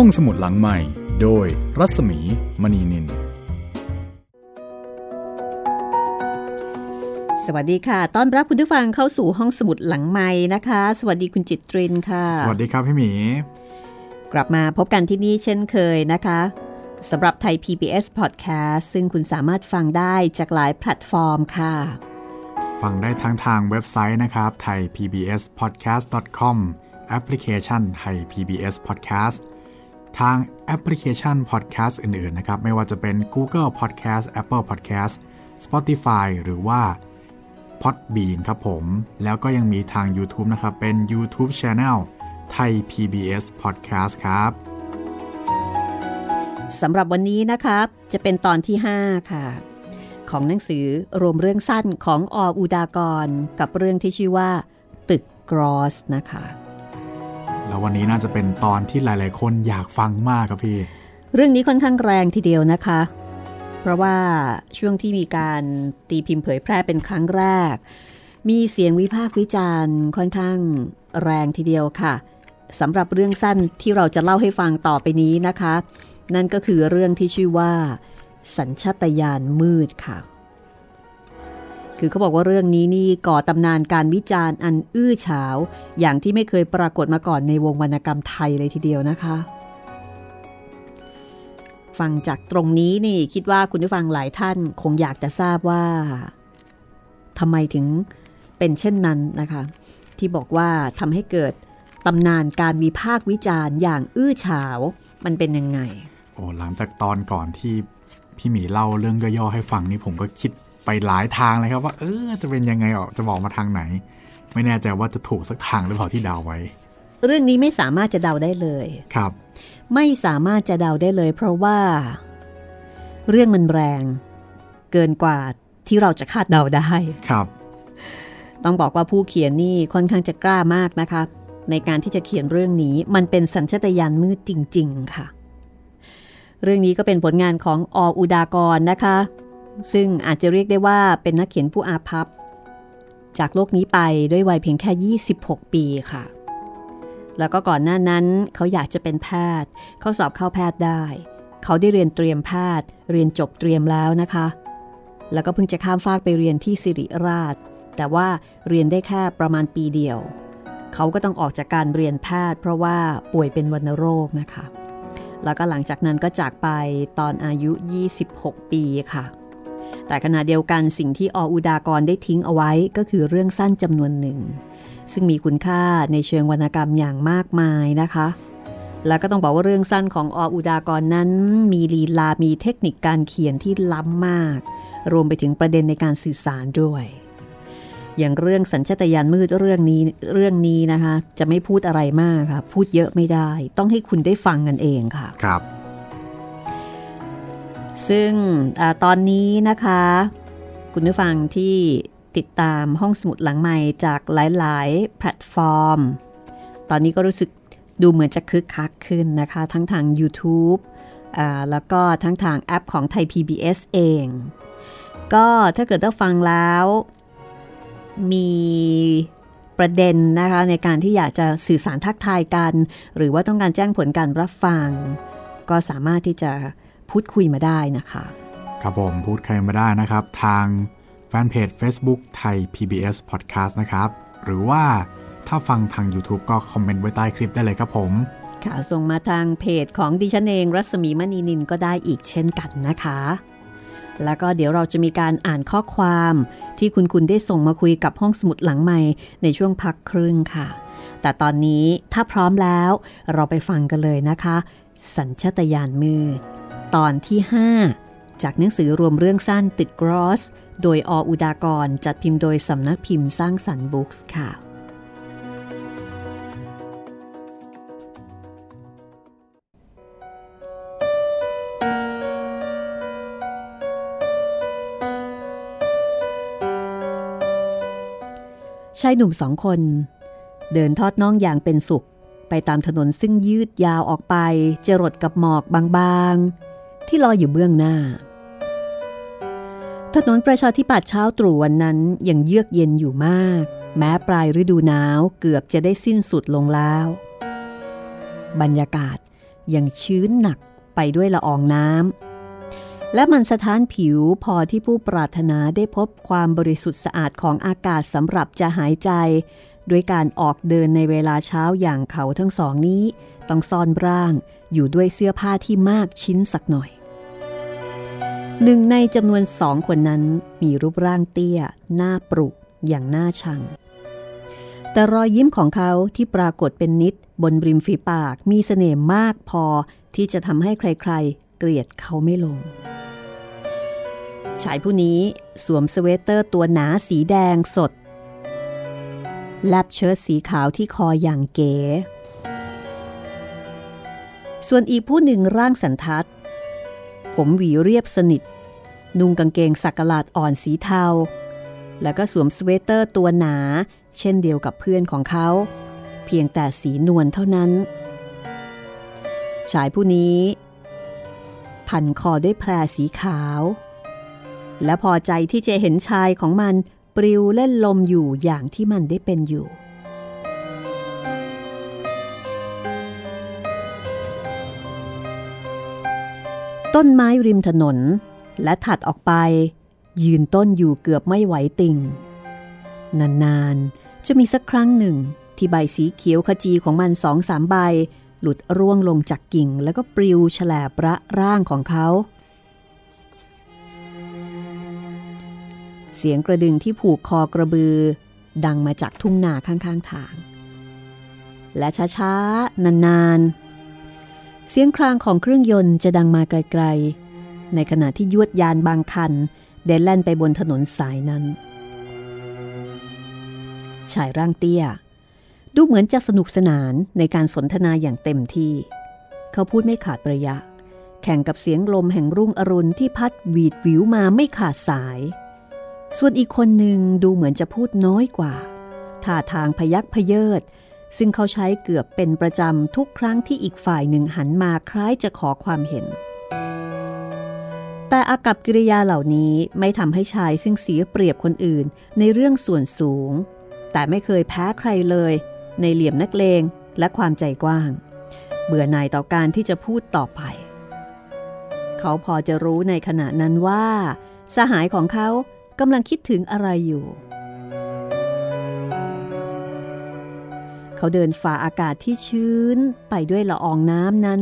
ห้องสมุดหลังใหม่ โดยรัศมีมณีนิน สวัสดีค่ะ ต้อนรับคุณผู้ฟังเข้าสู่ห้องสมุดหลังไม้นะคะ สวัสดีคุณจิตรินค่ะ สวัสดีครับพี่หมี กลับมาพบกันที่นี่เช่นเคยนะคะสำหรับไทย PBS Podcast ซึ่งคุณสามารถฟังได้จากหลายแพลตฟอร์มค่ะ ฟังได้ทั้งทางเว็บไซต์นะครับไทย PBS podcast com แอปพลิเคชันไทย PBS podcast ทางแอปพลิเคชัน podcast อื่นๆ นะครับ ไม่ว่าจะเป็น Google Podcast Apple Podcast Spotify หรือว่า Podbean ครับผม แล้วก็ยังมีทาง YouTube นะครับ เป็น YouTube Channel ไทย PBS Podcast ครับสำหรับวันนี้นะคะจะเป็นตอนที่ 5 ค่ะ ของหนังสือรวมเรื่องสั้นของออุดากร กับเรื่องที่ชื่อว่า ตึกกรอสนะคะ แล้ววันนี้น่าจะเป็นตอนที่หลาย ๆ คนอยากฟังมากครับพี่ เรื่องนี้ค่อนข้างแรงทีเดียวนะคะ เพราะว่าช่วงที่มีการตีพิมพ์เผยแพร่เป็นครั้งแรก มีเสียงวิพากษ์วิจารณ์ค่อนข้างแรงทีเดียวค่ะสำหรับเรื่องสั้นที่เราจะเล่าให้ฟังต่อไปนี้นะคะ นั่นก็คือเรื่องที่ชื่อว่า สัญชตาตญาณมืดค่ะ คือเขาบอกว่าเรื่องนี้นี่ก่อตำนานการวิจารณ์อันอื้อฉาว อย่างที่ไม่เคยปรากฏมาก่อนในวงวรรณกรรมไทยเลยทีเดียวนะคะฟังจากตรงนี้นี่คิดว่าคุณผู้ฟังหลายท่านคงอยากจะทราบว่าทำไมถึงเป็นเช่นนั้นนะคะ ที่บอกว่าทำให้เกิดตำนานการวิพากษ์วิจารณ์อย่างอื้อฉาว มันเป็นยังไง โอ้หลังจากตอนก่อนที่พี่หมีเล่าเรื่องย่อๆให้ฟังนี่ผมก็คิด ไปหลายทางเลยครับว่าเออจะเป็นยังไงออกจะบอกมาทางไหน ไม่แน่ใจว่าจะถูกสักทางหรือเปล่าที่เดาไว้ เรื่องนี้ไม่สามารถจะเดาได้เลยครับ ไม่สามารถจะเดาได้เลย เพราะว่า เรื่องมันแรง เกินกว่าที่เราจะคาดเดาได้ครับ ต้องบอกว่าผู้เขียนนี่ค่อนข้างจะกล้ามากนะคะในการที่จะเขียนเรื่องนี้มันเป็นสัญชตาตญาณมืดจริง ๆ ค่ะ เรื่องนี้ก็เป็นผลงานของออุดากรนะคะ ซึ่งอาจจะเรียกได้ว่าเป็นนักเขียนผู้อาภัพ จากโลกนี้ไปด้วยวัยเพียงแค่ 26 ปีค่ะ แล้วก็ก่อนหน้านั้นเขาอยากจะเป็นแพทย์ เขาสอบเข้าแพทย์ได้ เขาได้เรียนเตรียมแพทย์ เรียนจบเตรียมแล้วนะคะ แล้วก็เพิ่งจะข้ามฟากไปเรียนที่สิริราช แต่ว่าเรียนได้แค่ประมาณปีเดียว เขาก็ต้องออกจากการเรียนแพทย์ เพราะว่าป่วยเป็นวัณโรคนะคะแล้วก็หลังจากนั้นก็จากไปตอนอายุ 26 ปีค่ะ แต่ขณะเดียวกันสิ่งที่ออุดากรได้ทิ้งเอาไว้ก็คือเรื่องสั้นจำนวนหนึ่ง ซึ่งมีคุณค่าในเชิงวรรณกรรมอย่างมากมายนะคะ แล้วก็ต้องบอกว่าเรื่องสั้นของออุดากรนั้น มีลีลามีเทคนิคการเขียนที่ล้ำมาก รวมไปถึงประเด็นในการสื่อสารด้วย อย่างเรื่องสัญชตาตญาณมืดเรื่องนี้เรื่องนี้นะคะ จะไม่พูดอะไรมากค่ะ พูดเยอะไม่ได้ ต้องให้คุณได้ฟังกันเองค่ะครับ ซึ่งอตอนนี้นะคะ คุณผู้ฟังที่ติดตามห้องสมุดหลังใหม่จากหลายๆ แพลตฟอร์ม ตอนนี้ก็รู้สึกดูเหมือนจะคึกคักขึ้นนะคะ ทั้งทาง YouTube แล้วก็ทั้งทางแอปของไทย PBS เอง ก็ถ้าเกิดได้ฟังแล้ว มีประเด็นนะคะในการที่อยากจะสื่อสารทักทายกัน หรือว่าต้องการแจ้งผลการรับฟัง ก็สามารถที่จะ พูดคุยมาได้นะคะ ครับผมพูดใครมาได้นะครับ ทางแฟนเพจ Facebook ไทย PBS Podcast นะครับ หรือว่าถ้าฟังทาง YouTube ก็คอมเมนต์ไว้ใต้คลิปได้เลยครับผม ค่ะ ส่งมาทางเพจของดิฉันเองรัศมีมณีนินก็ได้อีกเช่นกันนะคะ แล้วก็เดี๋ยวเราจะมีการอ่านข้อความที่คุณคุณได้ส่งมาคุยกับห้องสมุดหลังใหม่ในช่วงพักครึ่งค่ะ แต่ตอนนี้ถ้าพร้อมแล้วเราไปฟังกันเลยนะคะ สัญชตาตญาณมืด ตอนที่ 5 จากหนังสือรวมเรื่องสั้นติดกรอส โดยออุดากรจัดพิมพ์โดยสำนักพิมพ์สร้างสรรค์บุ๊กส์ค่ะ ชายหนุ่มสองคน เดินทอดน่องอย่างเป็นสุขไปตามถนนซึ่งยืดยาวออกไปจรดกับหมอกบางๆ ที่ลอยอยู่เบื้องหน้า ถนนประชาธิปัตย์เช้าตรู่วันนั้นยังเยือกเย็นอยู่มาก แม้ปลายฤดูหนาวเกือบจะได้สิ้นสุดลงแล้ว บรรยากาศยังชื้นหนักไปด้วยละอองน้ำและมันสะท้านผิวพอที่ผู้ปรารถนาได้พบความบริสุทธิ์สะอาดของอากาศสำหรับจะหายใจ ด้วยการออกเดินในเวลาเช้าอย่างเขาทั้งสองนี้ ต้องซ่อนร่างอยู่ด้วยเสื้อผ้าที่มากชิ้นสักหน่อย หนึ่งในจำนวนสองคนนั้นมีรูปร่างเตี้ย หน้าปรุกอย่างน่าชัง แต่รอยยิ้มของเขาที่ปรากฏเป็นนิดบนริมฝีปากมีเสน่ห์มากพอที่จะทำให้ใครๆ เกลียดเขาไม่ลงชายผู้นี้สวมสเวตเตอร์ตัวหนาสีแดงสด แลบเชิ้ตสีขาวที่คออย่างเก๋ ส่วนอีกผู้หนึ่งร่างสันทัด ผมหวีเรียบสนิท นุ่งกางเกงสักหลาดอ่อนสีเทา แล้วก็สวมสเวตเตอร์ตัวหนา เช่นเดียวกับเพื่อนของเขา เพียงแต่สีนวลเท่านั้น ชายผู้นี้ พันคอด้วยแพรสีขาว และพอใจที่จะเห็นชายของมัน ปลิวเล่นลมอยู่อย่างที่มันได้เป็นอยู่ ต้นไม้ริมถนน และถัดออกไป ยืนต้นอยู่เกือบไม่ไหวติงนานๆ จะมีสักครั้งหนึ่ง ที่ใบสีเขียวขจีของมันสองสามใบ หลุดร่วงลงจากกิ่งแล้วก็ปลิวแฉลบระร่างของเขา เสียงกระดึงที่ผูกคอกระบือ ดังมาจากทุ่งนาข้างๆทาง และช้าๆ นานๆ เสียงครางของเครื่องยนต์จะดังมาไกลๆ ในขณะที่ยวดยานบางคันเดินแล่นไปบนถนนสายนั้น ชายร่างเตี้ย ดูเหมือนจะสนุกสนานในการสนทนาอย่างเต็มที่ เขาพูดไม่ขาดประยะ แข่งกับเสียงลมแห่งรุ่งอรุณที่พัดวีดวิวมาไม่ขาดสาย ส่วนอีกคนหนึ่งดูเหมือนจะพูดน้อยกว่า ท่าทางพยักพเยิด ซึ่งเขาใช้เกือบเป็นประจำทุกครั้งที่อีกฝ่ายหนึ่งหันมาคล้ายจะขอความเห็น แต่อากับกิริยาเหล่านี้ไม่ทำให้ชายซึ่งเสียเปรียบคนอื่นในเรื่องส่วนสูง แต่ไม่เคยแพ้ใครเลย ในเหลี่ยมนักเลงและความใจกว้าง เบื่อหน่ายต่อการที่จะพูดต่อไป เขาพอจะรู้ในขณะนั้นว่า สหายของเขา กำลังคิดถึงอะไรอยู่ เขาเดินฝ่าอากาศที่ชื้นไปด้วยละอองน้ำนั้น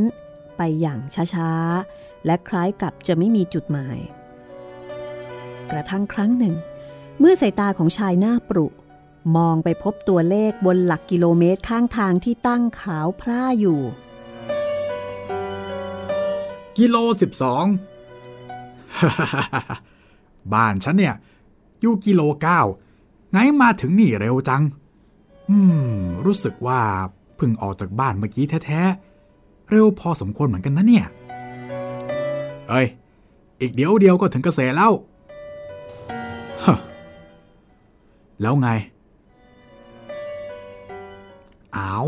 ไปอย่างช้าๆ และคล้ายกับจะไม่มีจุดหมาย กระทั่งครั้งหนึ่ง เมื่อสายตาของชายหน้าปรุมองไปพบตัวเลขบนหลักกิโลเมตรข้างทางที่ตั้งขาวพร่าอยู่ กิโลสิ บ้านฉันเนี่ยอยู่กิโลเก้าไงมาถึงนี่เร็วจัง อืม รู้สึกว่าเพิ่งออกจากบ้านเมื่อกี้แท้ๆ เร็วพอสมควรเหมือนกันนะเนี่ย เอ้ย อีกเดี๋ยวเดียวก็ถึงเกษตรแล้วฮแล้วไง เอา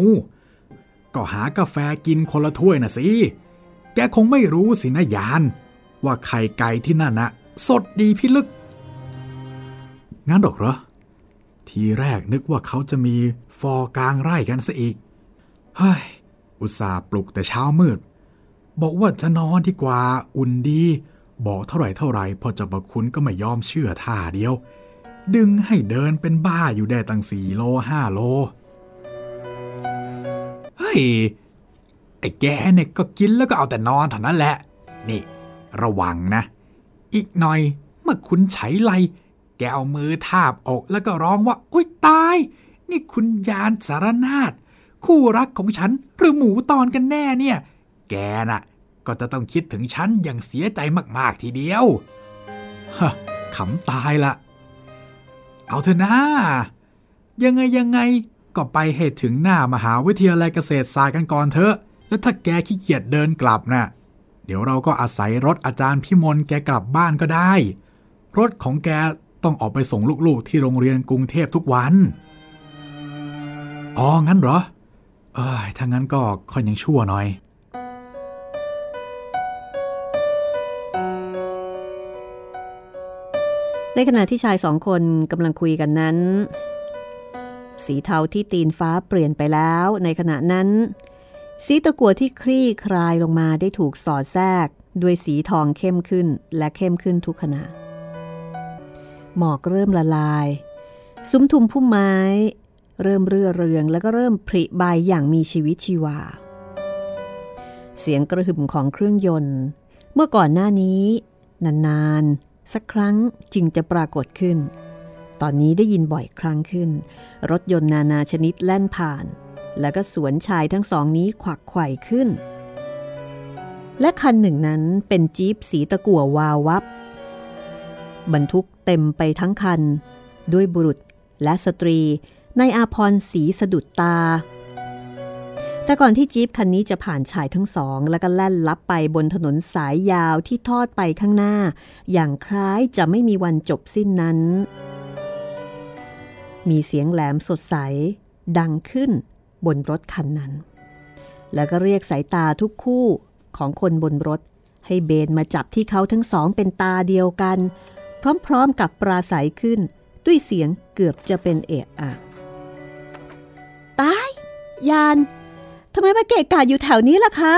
ก็หากาแฟกินคนละถ้วยน่ะสิ แกคงไม่รู้สินะยาน ว่าไข่ไก่ที่นั่นนะ สดดีพิลึกงั้นหรอกเหรอ ทีแรกนึกว่าเขาจะมีฟอกลางไร่กันซะอีก เฮ้ย อุตส่าห์ปลุกแต่เช้ามืด บอกว่าจะนอนดีกว่าอุ่นดี บอกเท่าไหร่เท่าไหร่พอจะบคุณก็ไม่ยอมเชื่อท่าเดียว ดึงให้เดินเป็นบ้าอยู่ได้ตั้งสี่โลห้าโล เฮ้ย ไอ้แกเนี่ยก็กินแล้วก็เอาแต่นอนเท่านั้นแหละ นี่ ระวังนะ อีกหน่อย เมื่อคุณไฉไลแกเอามือทาบอกแล้วก็ร้องว่า อุ้ยตาย นี่คุณยานสารนาฏคู่รักของฉันหรือหมูตอนกันแน่เนี่ย แกน่ะ ก็จะต้องคิดถึงฉันอย่างเสียใจมากๆทีเดียวฮะขำตายละ เอาเถอะนะยังไงยังไงก็ไปให้ถึงหน้ามหาวิทยาลัยเกษตรศาสตร์กันก่อนเถอะ แล้วถ้าแกขี้เกียจเดินกลับนะ่ะ เดี๋ยวเราก็อาศัยรถอาจารย์พิมลแกกลับบ้านก็ได้ รถของแกต้องออกไปส่งลูกๆ ที่โรงเรียนกรุงเทพทุกวัน อ๋อ งั้นเหรอ เอ้ยถ้างั้นก็ค่อยยังชั่วหน่อย ในขณะที่ชายสองคนกำลังคุยกันนั้น สีเทาที่ตีนฟ้าเปลี่ยนไปแล้ว ในขณะนั้น สีตะกัวที่คลี่คลายลงมาได้ถูกสอดแทรกด้วยสีทองเข้มขึ้นและเข้มขึ้นทุกขณะ หมอกเริ่มละลาย ซุ้มทุมพุ่มไม้ เริ่มเรื่อเรืองแล้วก็เริ่มผริใบยอย่างมีชีวิตชีวา เสียงกระหึ่มของเครื่องยนต์ เมื่อก่อนหน้านี้ นานๆ สักครั้งจึงจะปรากฏขึ้น ตอนนี้ได้ยินบ่อยครั้งขึ้น รถยนต์นานาชนิดแล่นผ่าน แล้วก็สวนชายทั้งสองนี้ขวักไขว่ขึ้น และคันหนึ่งนั้นเป็นจี๊ปสีตะกั่ววาววับ บรรทุกเต็มไปทั้งคัน ด้วยบุรุษและสตรีในอาพรสีสะดุดตา แต่ก่อนที่จี๊ปคันนี้จะผ่านชายทั้งสอง แล้วก็แล่นลับไปบนถนนสายยาวที่ทอดไปข้างหน้า อย่างคล้ายจะไม่มีวันจบสิ้นนั้น มีเสียงแหลมสดใส ดังขึ้น บนรถคันนั้น แล้วก็เรียกสายตาทุกคู่ของคนบนรถ ให้เบนมาจับที่เขาทั้งสองเป็นตาเดียวกัน พร้อมๆกับปราศัยขึ้น ด้วยเสียงเกือบจะเป็นเอะอะตาย ยานทำไมมาเกะกะอยู่แถวนี้ล่ะคะ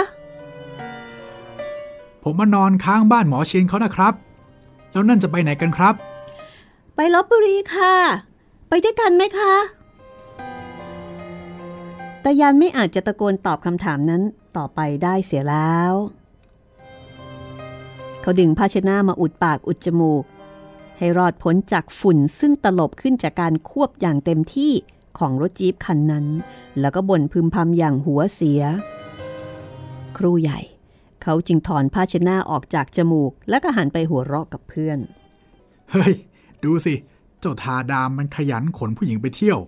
ผมมานอนค้างบ้านหมอชินเขานะครับ แล้วนั่นจะไปไหนกันครับ ไปลบบุรีค่ะ ไปด้วยกันไหมคะ แต่ยันไม่อาจจะตะโกนตอบคำถามนั้นต่อไปได้เสียแล้ว เขาดึงภาชนะมาอุดปากอุดจมูก ให้รอดพ้นจากฝุ่นซึ่งตลบขึ้นจากการควบอย่างเต็มที่ของรถจี๊ปคันนั้น แล้วก็บ่นพึมพำอย่างหัวเสีย ครูใหญ่ เขาจึงถอนภาชนะออกจากจมูก แล้วก็หันไปหัวเราะกับเพื่อน เฮ้ย ดูสิ เจ้าทาดามมันขยันขนผู้หญิงไปเที่ยว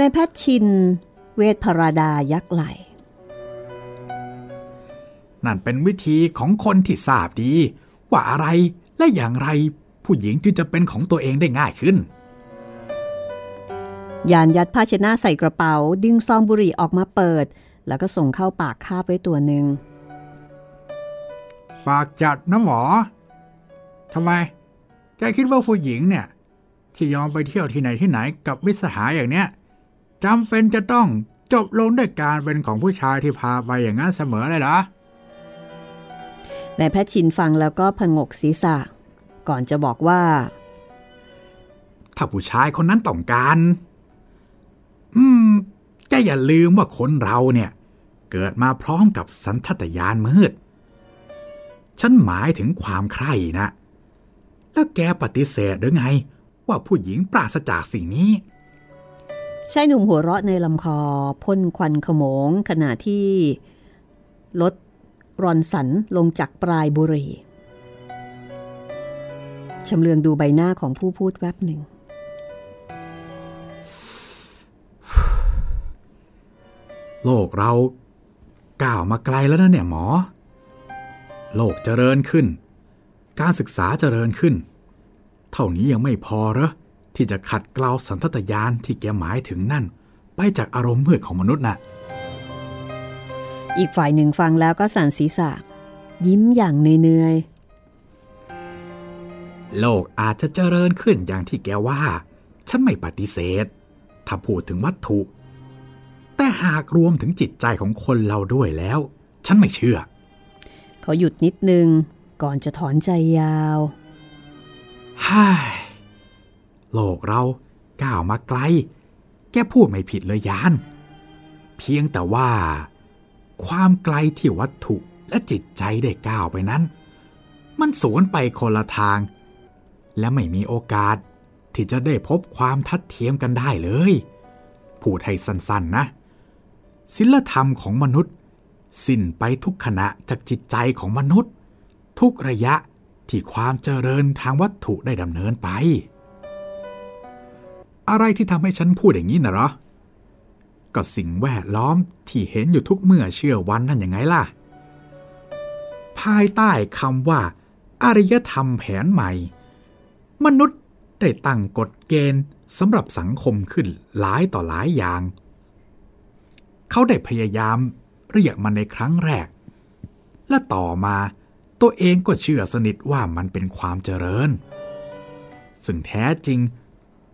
นายแพทย์ชิน เวทพราดายักไหล นั่นเป็นวิธีของคนที่ทราบดี ว่าอะไรและอย่างไรผู้หญิงที่จะเป็นของตัวเองได้ง่ายขึ้น ยานยัดภาชนะใส่กระเป๋า ดึงซองบุหรี่ออกมาเปิด แล้วก็ส่งเข้าปากคาบไว้ตัวหนึ่งฝากจัดนะหมอทำไมแกคิดว่าผู้หญิงเนี่ย ที่ยอมไปเที่ยวที่ไหนที่ไหนกับวิสหายอย่างเนี้ย จำเป็นจะต้องจบลงด้วยการเป็นของผู้ชายที่พาไปอย่างนั้นเสมอเลยเหรอนายแพทย์ชินฟังแล้วก็ผงกศีรษะ ก่อนจะบอกว่า ถ้าผู้ชายคนนั้นต้องการ อืมจะอย่าลืมว่าคนเราเนี่ย เกิดมาพร้อมกับสันทัตยานมืด ฉันหมายถึงความใคร่นะ แล้วแกปฏิเสธหรือไง ว่าผู้หญิงปราศจากสิ่งนี้ ชายหนุ่มหัวเราะในลำคอพ่นควันขโมงขณะที่ลดรอนสันลงจากปลายบุรี่ชำเลืองดูใบหน้าของผู้พูดแวบหนึ่ง โลกเราก้าวมาไกลแล้วนะเนี่ยหมอ โลกเจริญขึ้น การศึกษาเจริญขึ้น เท่านี้ยังไม่พอเหรอ ที่จะขัดเกลาสันทัตยานที่แกหมายถึงนั่น ไปจากอารมณ์มืดของมนุษย์น่ะอีกฝ่ายหนึ่งฟังแล้วก็สั่นศีรษะ ยิ้มอย่างเนื่อยโลกอาจจะเจริญขึ้นอย่างที่แกว่า ฉันไม่ปฏิเสธ ถ้าพูดถึงวัตถุ แต่หากรวมถึงจิตใจของคนเราด้วยแล้ว ฉันไม่เชื่อๆเขาหยุดนิดนึง ก่อนจะถอนใจยาวฮ่าย โลกเราก้าวมาไกล แกพูดไม่ผิดเลยยาน เพียงแต่ว่า ความไกลที่วัตถุและจิตใจได้ก้าวไปนั้น มันสวนไปคนละทาง และไม่มีโอกาสที่จะได้พบความทัดเทียมกันได้เลย พูดให้สั้นๆนะ ศิลธรรมของมนุษย์ สิ้นไปทุกขณะจากจิตใจของมนุษย์ ทุกระยะที่ความเจริญทางวัตถุได้ดำเนินไป อะไรที่ทำให้ฉันพูดอย่างนี้นะเหรอ ก็สิ่งแวดล้อมที่เห็นอยู่ทุกเมื่อเชื่อวันนั่นยังไงล่ะ ภายใต้คำว่าอารยธรรมแผนใหม่ มนุษย์ได้ตั้งกฎเกณฑ์สำหรับสังคมขึ้นหลายต่อหลายอย่าง เขาได้พยายามเรียกมันในครั้งแรก และต่อมาตัวเองก็เชื่อสนิทว่ามันเป็นความเจริญ ซึ่งแท้จริง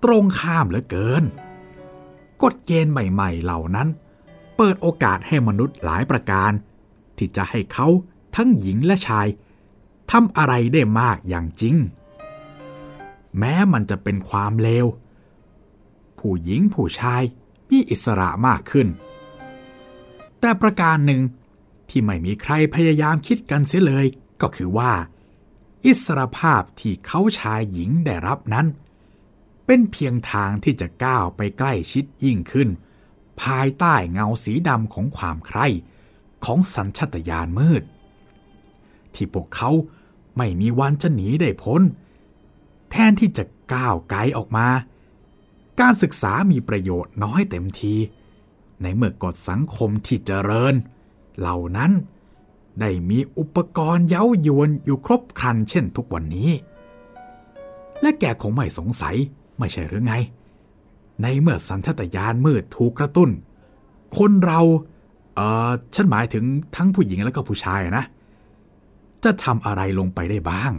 ตรงข้ามเหลือเกิน กฎเกณฑ์ใหม่ๆเหล่านั้น เปิดโอกาสให้มนุษย์หลายประการ ที่จะให้เขาทั้งหญิงและชายทำอะไรได้มากอย่างจริง แม้มันจะเป็นความเลว ผู้หญิงผู้ชายมีอิสระมากขึ้น แต่ประการหนึ่งที่ไม่มีใครพยายามคิดกันเสียเลยก็คือว่า อิสรภาพที่เขาชายหญิงได้รับนั้น เป็นเพียงทางที่จะก้าวไปใกล้ชิดยิ่งขึ้น ภายใต้เงาสีดำของความใคร่ของสัญชตาตญาณมืด ที่พวกเขาไม่มีวันจะหนีได้พ้น แทนที่จะก้าวไกลออกมา การศึกษามีประโยชน์น้อยเต็มที ในเมื่อกฎสังคมที่เจริญ เหล่านั้นได้มีอุปกรณ์เย้ายวนอยู่ครบครันเช่นทุกวันนี้ และแกคงไม่สงสัย ไม่ใช่หรือไง ในเมื่อสัญชาตญาณมืดถูกกระตุ้น คนเรา เออฉันหมายถึงทั้งผู้หญิงและก็ผู้ชายนะ จะทำอะไรลงไปได้บ้าง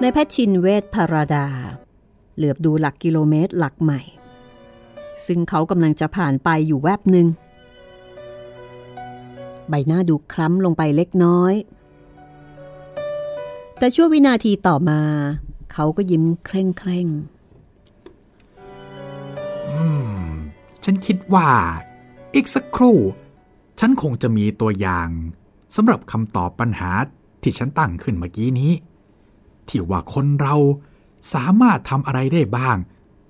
ในแพทย์ชินเวทพาราดา เหลือบดูหลักกิโลเมตรหลักใหม่ ซึ่งเขากำลังจะผ่านไปอยู่แวบหนึ่งใบหน้าดูคล้ำลงไปเล็กน้อย แต่ชั่ววินาทีต่อมา เขาก็ยิ้มเคร่งเคร่งอืม ฉันคิดว่า อีกสักครู่ ฉันคงจะมีตัวอย่างสำหรับคำตอบปัญหาที่ฉันตั้งขึ้นเมื่อกี้นี้ ที่ว่าคนเราสามารถทำอะไรได้บ้าง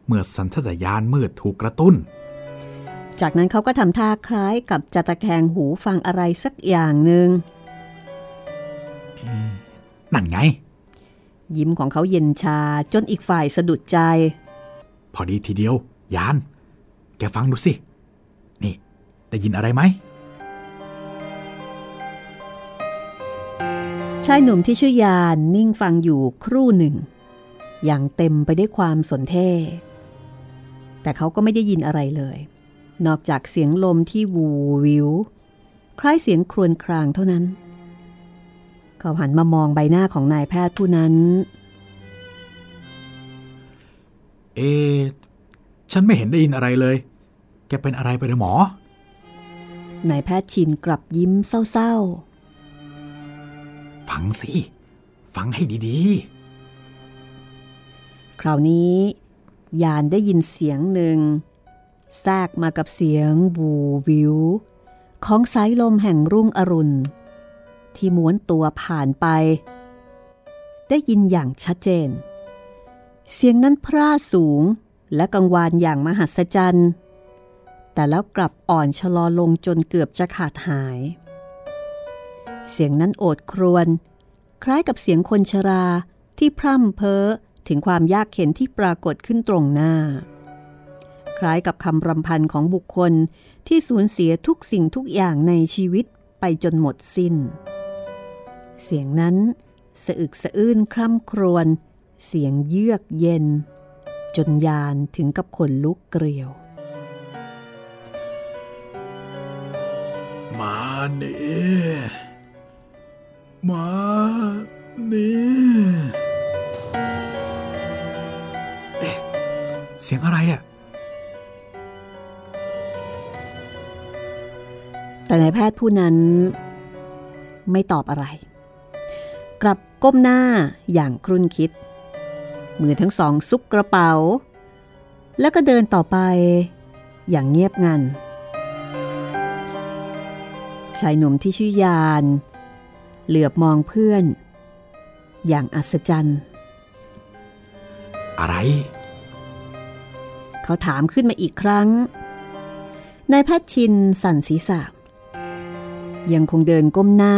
เมื่อสัญชาตญาณมืดถูกกระตุ้น จากนั้นเขาก็ทำท่าคล้ายกับจะตะแคงหูฟังอะไรสักอย่างหนึ่งนั่นไง ยิ้มของเขาเย็นชาจนอีกฝ่ายสะดุดใจ พอดีทีเดียวยาน แกฟังดูสิ นี่ ได้ยินอะไรไหม ชายหนุ่มที่ชื่อยานนิ่งฟังอยู่ครู่หนึ่ง อย่างเต็มไปได้วยความสนเท่แต่เขาก็ไม่ได้ยินอะไรเลย นอกจากเสียงลมที่วูวิว คล้ายเสียงครวญครางเท่านั้น เขาหันมามองใบหน้าของนายแพทย์ผู้นั้น เอะฉันไม่เห็นได้ยินอะไรเลย แกเป็นอะไรไปหรือหมอ นายแพทย์ชินกลับยิ้มเศร้าฟังสิ ฟังให้ดีๆ คราวนี้ยานได้ยินเสียงหนึ่งแทรกมากับเสียงบูวิว ของสายลมแห่งรุ่งอรุณ ที่ม้วนตัวผ่านไป ได้ยินอย่างชัดเจน เสียงนั้นพร่าสูงและกังวานอย่างมหัศจรรย์ แต่แล้วกลับอ่อนชะลอลงจนเกือบจะขาดหาย เสียงนั้นโอดครวญคล้ายกับเสียงคนชราที่พร่ำเพ้อถึงความยากเข็นที่ปรากฏขึ้นตรงหน้า คล้ายกับคำรำพันของบุคคลที่สูญเสียทุกสิ่งทุกอย่างในชีวิตไปจนหมดสิ้น เสียงนั้นสะอึกสะอื้นคร่ำครวญเสียงเยือกเย็น จนยานถึงกับขนลุกเกลียวๆมาเนี่มานี่เอ๊ะเสียงอะไรอะ่ะแต่นายแพทย์ผู้นั้นไม่ตอบอะไร กลับก้มหน้าอย่างครุ่นคิด มือทั้งสองซุกกระเป๋า แล้วก็เดินต่อไปอย่างเงียบงัน ชายหนุ่มที่ชื่อยาน เหลือบมองเพื่อน อย่างอัศจรรย์ อะไร เขาถามขึ้นมาอีกครั้ง นายแพทย์ชินสั่นศีรษะยังคงเดินก้มหน้า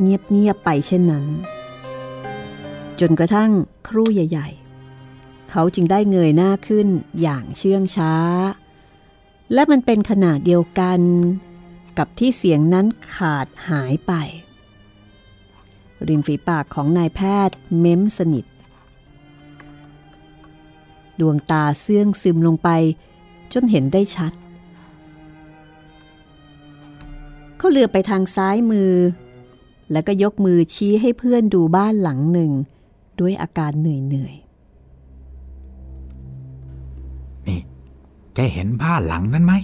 เงียบๆไปเช่นนั้น จนกระทั่งครู่ใหญ่ ๆ เขาจึงได้เงยหน้าขึ้นอย่างเชื่องช้า และมันเป็นขนาดเดียวกัน กับที่เสียงนั้นขาดหายไป ริมฝีปากของนายแพทย์เม้มสนิท ดวงตาเสื่องซึมลงไป จนเห็นได้ชัด เขาเลือไปทางซ้ายมือแล้วก็ยกมือชี้ให้เพื่อนดูบ้านหลังหนึ่ง ด้วยอาการเหนื่อยนี่แกเห็นบ้านหลังนั้นไหม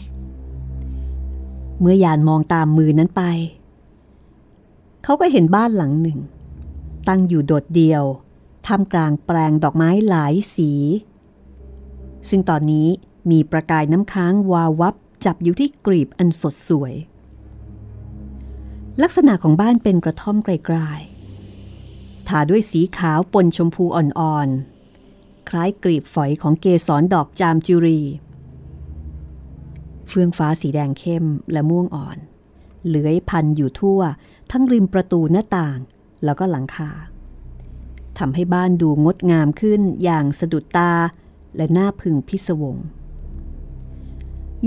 เมื่อยานมองตามมือนั้นไป เขาก็เห็นบ้านหลังหนึ่ง ตั้งอยู่โดดเดียวท่ามกลางแปลงดอกไม้หลายสี ซึ่งตอนนี้มีประกายน้ำค้างวาววับจับอยู่ที่กรีบอันสดสวย ลักษณะของบ้านเป็นกระท่อมไกลๆ ทาด้วยสีขาวปนชมพูอ่อนๆ คล้ายกรีบฝอยของเกสรดอกจามจุรี เฟื่องฟ้าสีแดงเข้มและม่วงอ่อน เหลือยพันอยู่ทั่ว ทั้งริมประตูหน้าต่าง แล้วก็หลังคาทำให้บ้านดูงดงามขึ้นอย่างสะดุดตาและน่าพึงพิศวง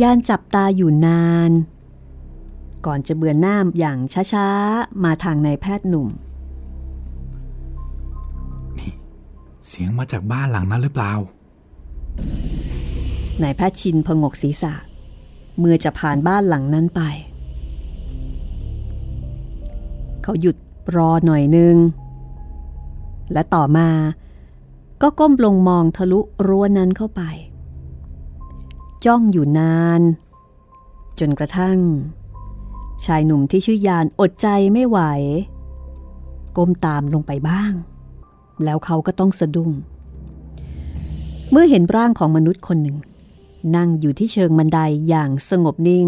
ยานจับตาอยู่นาน ก่อนจะเบือนหน้าอย่างช้าๆ มาทางนายแพทย์หนุ่ม เสียงมาจากบ้านหลังนั้นหรือเปล่านายแพทย์ชินพงกศีรษะ เมื่อจะผ่านบ้านหลังนั้นไป เขาหยุดรอหน่อยนึง และต่อมาก็ก้มลงมองทะลุรั้วนั้นเข้าไป จ้องอยู่นาน จนกระทั่ง ชายหนุ่มที่ชื่อยานอดใจไม่ไหว ก้มตามลงไปบ้าง แล้วเขาก็ต้องสะดุ้ง เมื่อเห็นร่างของมนุษย์คนหนึ่ง นั่งอยู่ที่เชิงบันไดอย่างสงบนิ่ง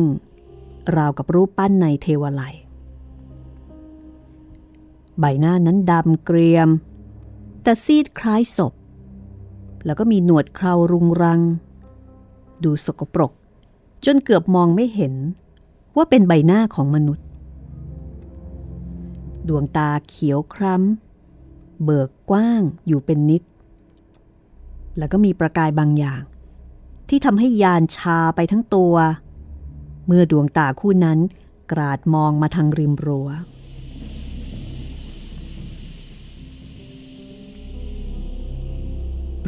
ราวกับรูปปั้นในเทวไลใบหน้านั้นดำเกรียม แต่ซีดคล้ายศพ แล้วก็มีหนวดเครารุงรัง ดูสกปรก จนเกือบมองไม่เห็นว่าเป็นใบหน้าของมนุษย์ ดวงตาเขียวคล้ำ เบิกกว้างอยู่เป็นนิด แล้วก็มีประกายบางอย่าง ที่ทำให้ยานชาไปทั้งตัว เมื่อดวงตาคู่นั้นกราดมองมาทางริมรัว้ว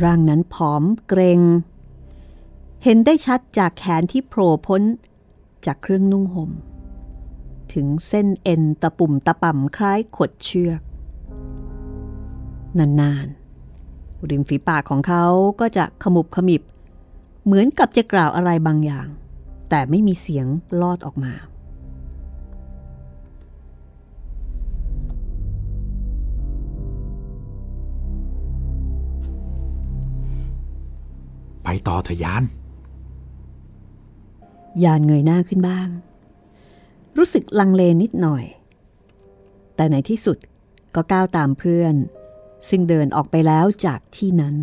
ร่างนั้นผอมเกรง เห็นได้ชัดจากแขนที่โผล่พ้น จากเครื่องนุ่งหม่ม ถึงเส้นเอ็นตะปุ่มตะป่ำคล้ายขดเชือก นานๆ ริมฝีปากของเขาก็จะขมุบขมิบ เหมือนกับจะกล่าวอะไรบางอย่าง แต่ไม่มีเสียงลอดออกมา ไปต่อเถอะยาน ยานเงยหน้าขึ้นบ้าง รู้สึกลังเลนิดหน่อย แต่ในที่สุดก็ก้าวตามเพื่อน ซึ่งเดินออกไปแล้วจากที่นั้น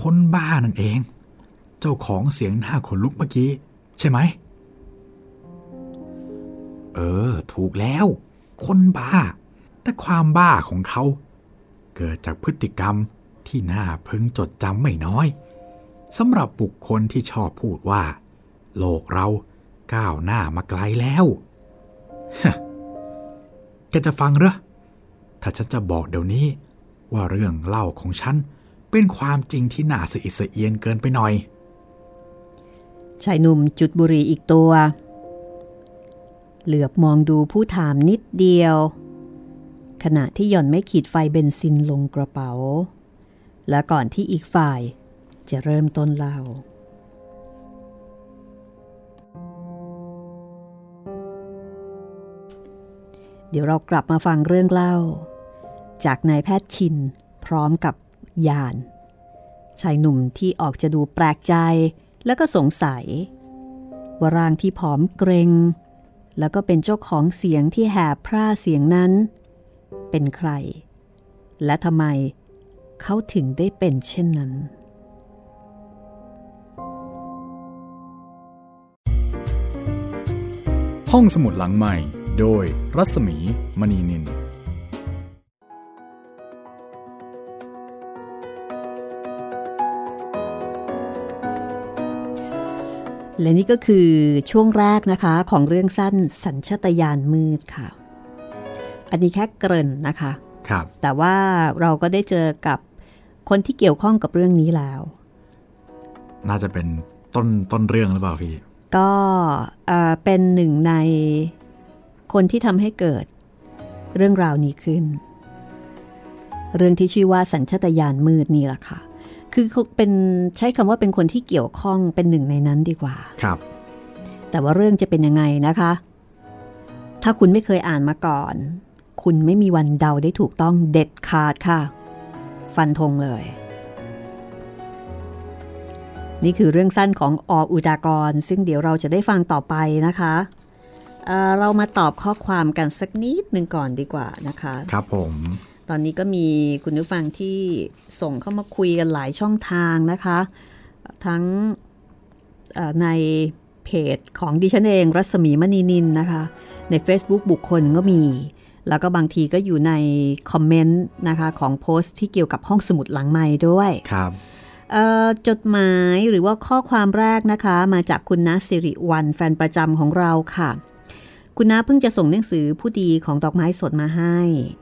คนบ้านั่นเอง เจ้าของเสียงหน้าขนลุกเมื่อกี้ ใช่ไหม เออ ถูกแล้ว คนบ้า แต่ความบ้าของเขา เกิดจากพฤติกรรมที่น่าพึงจดจำไม่น้อยสำหรับบุคคลที่ชอบพูดว่า โลกเราก้าวหน้ามาไกลแล้ว แกจะฟังเหรอ ถ้าฉันจะบอกเดี๋ยวนี้ ว่าเรื่องเล่าของฉันเป็นความจริงที่น่าสะอิดสะเอียนเกินไปหน่อย ชายหนุ่มจุดบุหรี่อีกตัว เหลือบมองดูผู้ถามนิดเดียว ขณะที่หย่อนไม่ขีดไฟเบนซินลงกระเป๋า และก่อนที่อีกฝ่ายจะเริ่มต้นเล่า เดี๋ยวเรากลับมาฟังเรื่องเล่า จากนายแพทย์ชิน พร้อมกับยาน ชายหนุ่มที่ออกจะดูแปลกใจแล้วก็สงสัย ว่าร่างที่ผอมเกรง แล้วก็เป็นเจ้าของเสียงที่แหบพร่าเสียงนั้น เป็นใคร และทำไมเขาถึงได้เป็นเช่นนั้นห้องสมุดหลังใหม่ โดยรัศมีมณีนินและนี่ก็คือช่วงแรกนะคะของเรื่องสั้นสัญชตาตญาณมืดค่ะ อันนี้แค่เกริ่นนะคะครับแต่ว่าเราก็ได้เจอกับคนที่เกี่ยวข้องกับเรื่องนี้แล้ว น่าจะเป็นต้นต้นเรื่องหรือเปล่าพี่ ก็เป็นหนึ่งใน คนที่ทำให้เกิด เรื่องราวนี้ขึ้น เรื่องที่ชื่อว่าสัญชตาตญาณมืดนี่แหละค่ะ คือเขาเป็นใช้คำว่าเป็นคนที่เกี่ยวข้องเป็นหนึ่งในนั้นดีกว่า ครับ แต่ว่าเรื่องจะเป็นยังไงนะคะ ถ้าคุณไม่เคยอ่านมาก่อน คุณไม่มีวันเดาได้ถูกต้องเด็ดขาดค่ะ ฟันธงเลยนี่คือเรื่องสั้นของออุดากร ซึ่งเดี๋ยวเราจะได้ฟังต่อไปนะคะ เเรามาตอบข้อความกันสักนิดหนึ่งก่อนดีกว่านะคะ ครับผม ตอนนี้ก็มีคุณผู้ฟังที่ส่งเข้ามาคุยกันหลายช่องทางนะคะ ทั้งในเพจของดิฉันเองรัศมีมณีนินนะคะ ใน Facebook บุคคลก็มี แล้วก็บางทีก็อยู่ในคอมเมนต์นะคะของโพสต์ที่เกี่ยวกับห้องสมุดหลังไม้ด้วยครับจดหมายหรือว่าข้อความแรกนะคะ มาจากคุณนัสิริวันแฟนประจำของเราค่ะ คุณน้าเพิ่งจะส่งหนังสือผู้ดีของดอกไม้สดมาให้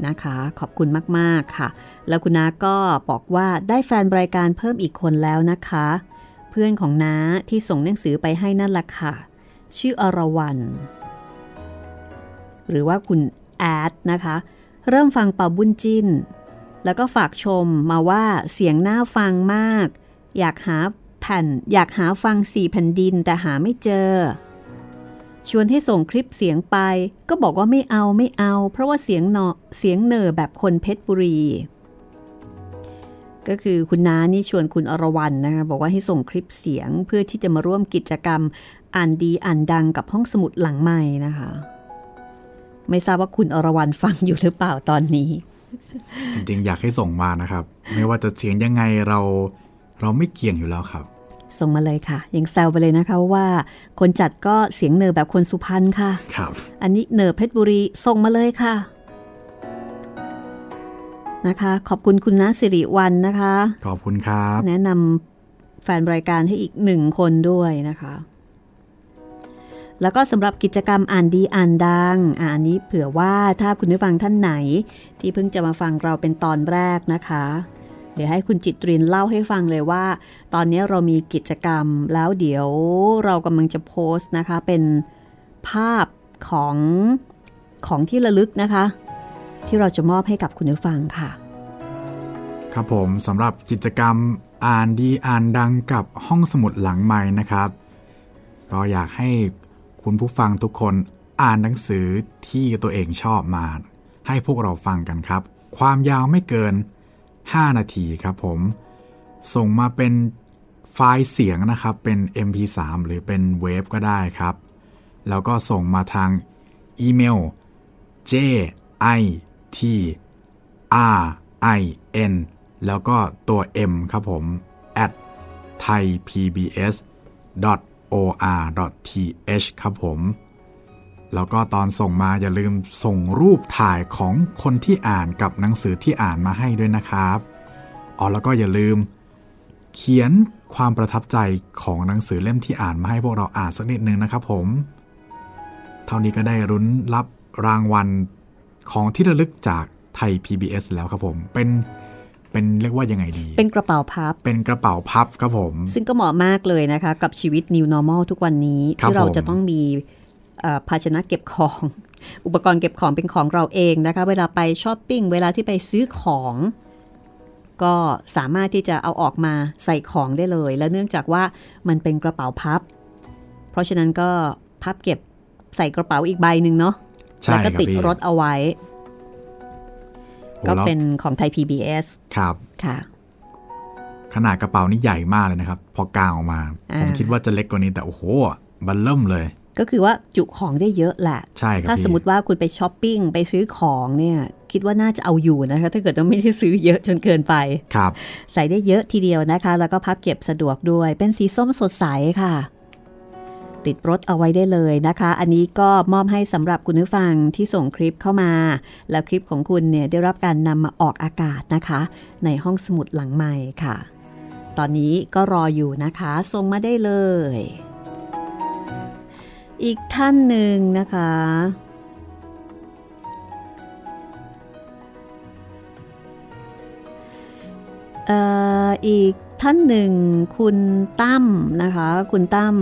นะคะ ขอบคุณมากๆค่ะ แล้วคุณน้าก็บอกว่าได้แฟนรายการเพิ่มอีกคนแล้วนะคะ เพื่อนของน้าที่ส่งหนังสือไปให้นั่นแหละค่ะ ชื่ออรวรรณหรือว่าคุณแอดนะคะ เริ่มฟังเป่าบุญจินแล้วก็ฝากชมมาว่าเสียงน่าฟังมาก อยากหาแผ่นอยากหาฟังสี่แผ่นดินแต่หาไม่เจอ ชวนให้ส่งคลิปเสียงไป ก็บอกว่าไม่เอาไม่เอา เพราะว่าเสียงเนาะเสียงเนอแบบคนเพชรบุรี ก็คือคุณน้านี่ชวนคุณอรวรรณนะคะบอกว่าให้ส่งคลิปเสียงเพื่อที่จะมาร่วมกิจกรรม อ่านดีอ่านดังกับห้องสมุดหลังใหม่นะคะ ไม่ทราบว่าคุณอรวรรณฟังอยู่หรือเปล่าตอนนี้ จริงๆ อยากให้ส่งมานะครับ ไม่ว่าจะเสียงยังไงเราเราไม่เกี่ยงอยู่แล้วครับ ส่งมาเลยค่ะ ยังแซวไปเลยนะคะว่าคนจัดก็เสียงเนอแบบคนสุพรรณค่ะครับอันนี้เนอเพชรบุรีส่งมาเลยค่ะนะคะ ขอบคุณคุณนะสิริวันนะคะ ขอบคุณครับ แนะนำแฟนรายการให้อีกหนึ่งคนด้วยนะคะ แล้วก็สำหรับกิจกรรมอ่านดีอ่านดังอันนี้เผื่อว่าถ้าคุณผู้ฟังท่านไหน ที่เพิ่งจะมาฟังเราเป็นตอนแรกนะคะ เดี๋ยวให้คุณจิตรินเล่าให้ฟังเลยว่า ตอนนี้เรามีกิจกรรมแล้วเดี๋ยวเรากำลังจะโพสต์นะคะ เป็นภาพของของที่ระลึกนะคะ ที่เราจะมอบให้กับคุณผู้ฟังค่ะ ครับผมสำหรับกิจกรรมอ่านดีอ่านดังกับห้องสมุดหลังใหม่นะครับก็อยากให้คุณผู้ฟังทุกคนอ่านหนังสือที่ตัวเองชอบมา ให้พวกเราฟังกันครับ ความยาวไม่เกิน 5 นาทีครับผม ส่งมาเป็นไฟล์เสียงนะครับ เป็น MP3 หรือเป็นเวฟก็ได้ครับ แล้วก็ส่งมาทางอีเมล j i t r i n แล้วก็ตัว m ครับผม at thaipbs or.th ครับผม แล้วก็ตอนส่งมาอย่าลืมส่งรูปถ่ายของคนที่อ่านกับหนังสือที่อ่านมาให้ด้วยนะครับอ๋อแล้วก็อย่าลืม เขียนความประทับใจของหนังสือเล่มที่อ่านมาให้พวกเราอ่านสักนิดนึงนะครับผม เท่านี้ก็ได้รุ้นรับรางวัลของที่ระลึกจากไทย PBS แล้วครับผม เป็นเป็นเรียกว่ายังไงดี เป็นกระเป๋าพับ เป็นกระเป๋าพับครับผม ซึ่งก็เหมาะมากเลยนะคะ กับชีวิต new normal ทุกวันนี้ ที่เราจะต้องมี ภาชนะเก็บของ อุปกรณ์เก็บของเป็นของเราเองนะคะ เวลาไปช้อปปิ้ง เวลาที่ไปซื้อของ ก็สามารถที่จะเอาออกมาใส่ของได้เลย และเนื่องจากว่ามันเป็นกระเป๋าพับ เพราะฉะนั้นก็พับเก็บใส่กระเป๋าอีกใบหนึ่งเนาะแล้วก็ติดรถเอาไว้ ก็เป็นของไทย PBS ครับค่ะขนาดกระเป๋านี่ใหญ่มากเลยนะครับ พอกางออกมา ผมคิดว่าจะเล็กกว่านี้แต่โอ้โห บันเริ่มเลย ก็คือว่าจุของได้เยอะแหละใช่ครับถ้าสมมติว่าคุณไปช้อปปิ้งไปซื้อของเนี่ยคิดว่าน่าจะเอาอยู่นะคะถ้าเกิดว่าไม่ได้ซื้อเยอะจนเกินไปครับ ใส่ได้เยอะทีเดียวนะคะ แล้วก็พับเก็บสะดวกด้วย เป็นสีส้มสดใสค่ะ ติดรถเอาไว้ได้เลยนะคะ อันนี้ก็มอบให้สำหรับคุณผู้ฟังที่ส่งคลิปเข้ามา แล้วคลิปของคุณเนี่ยได้รับการนำมาออกอากาศนะคะ ในห้องสมุดหลังใหม่ค่ะ ตอนนี้ก็รออยู่นะคะส่งมาได้เลย อีกท่านหนึ่งนะคะ อีกท่านหนึ่งคุณตั้มนะคะ คุณตั้ม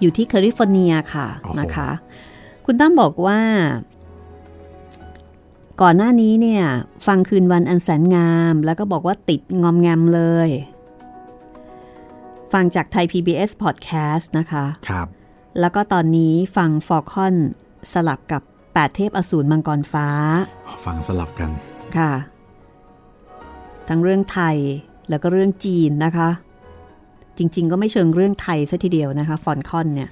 อยู่ที่แคลิฟอร์เนียค่ะนะคะ คุณตั้มบอกว่า ก่อนหน้านี้เนี่ย ฟังคืนวันอันแสนงาม แล้วก็บอกว่าติดงอมแงมเลย ฟังจากไทย PBS Podcast นะคะครับ แล้วก็ตอนนี้ฟังฟอลคอนสลับกับ 8 เทพอสูรมังกรฟ้า ฟังสลับกันค่ะ ทั้งเรื่องไทยแล้วก็เรื่องจีนนะคะ จริง ๆ ก็ไม่เชิงเรื่องไทยซะทีเดียวนะคะ ฟอนคอนเนี่ย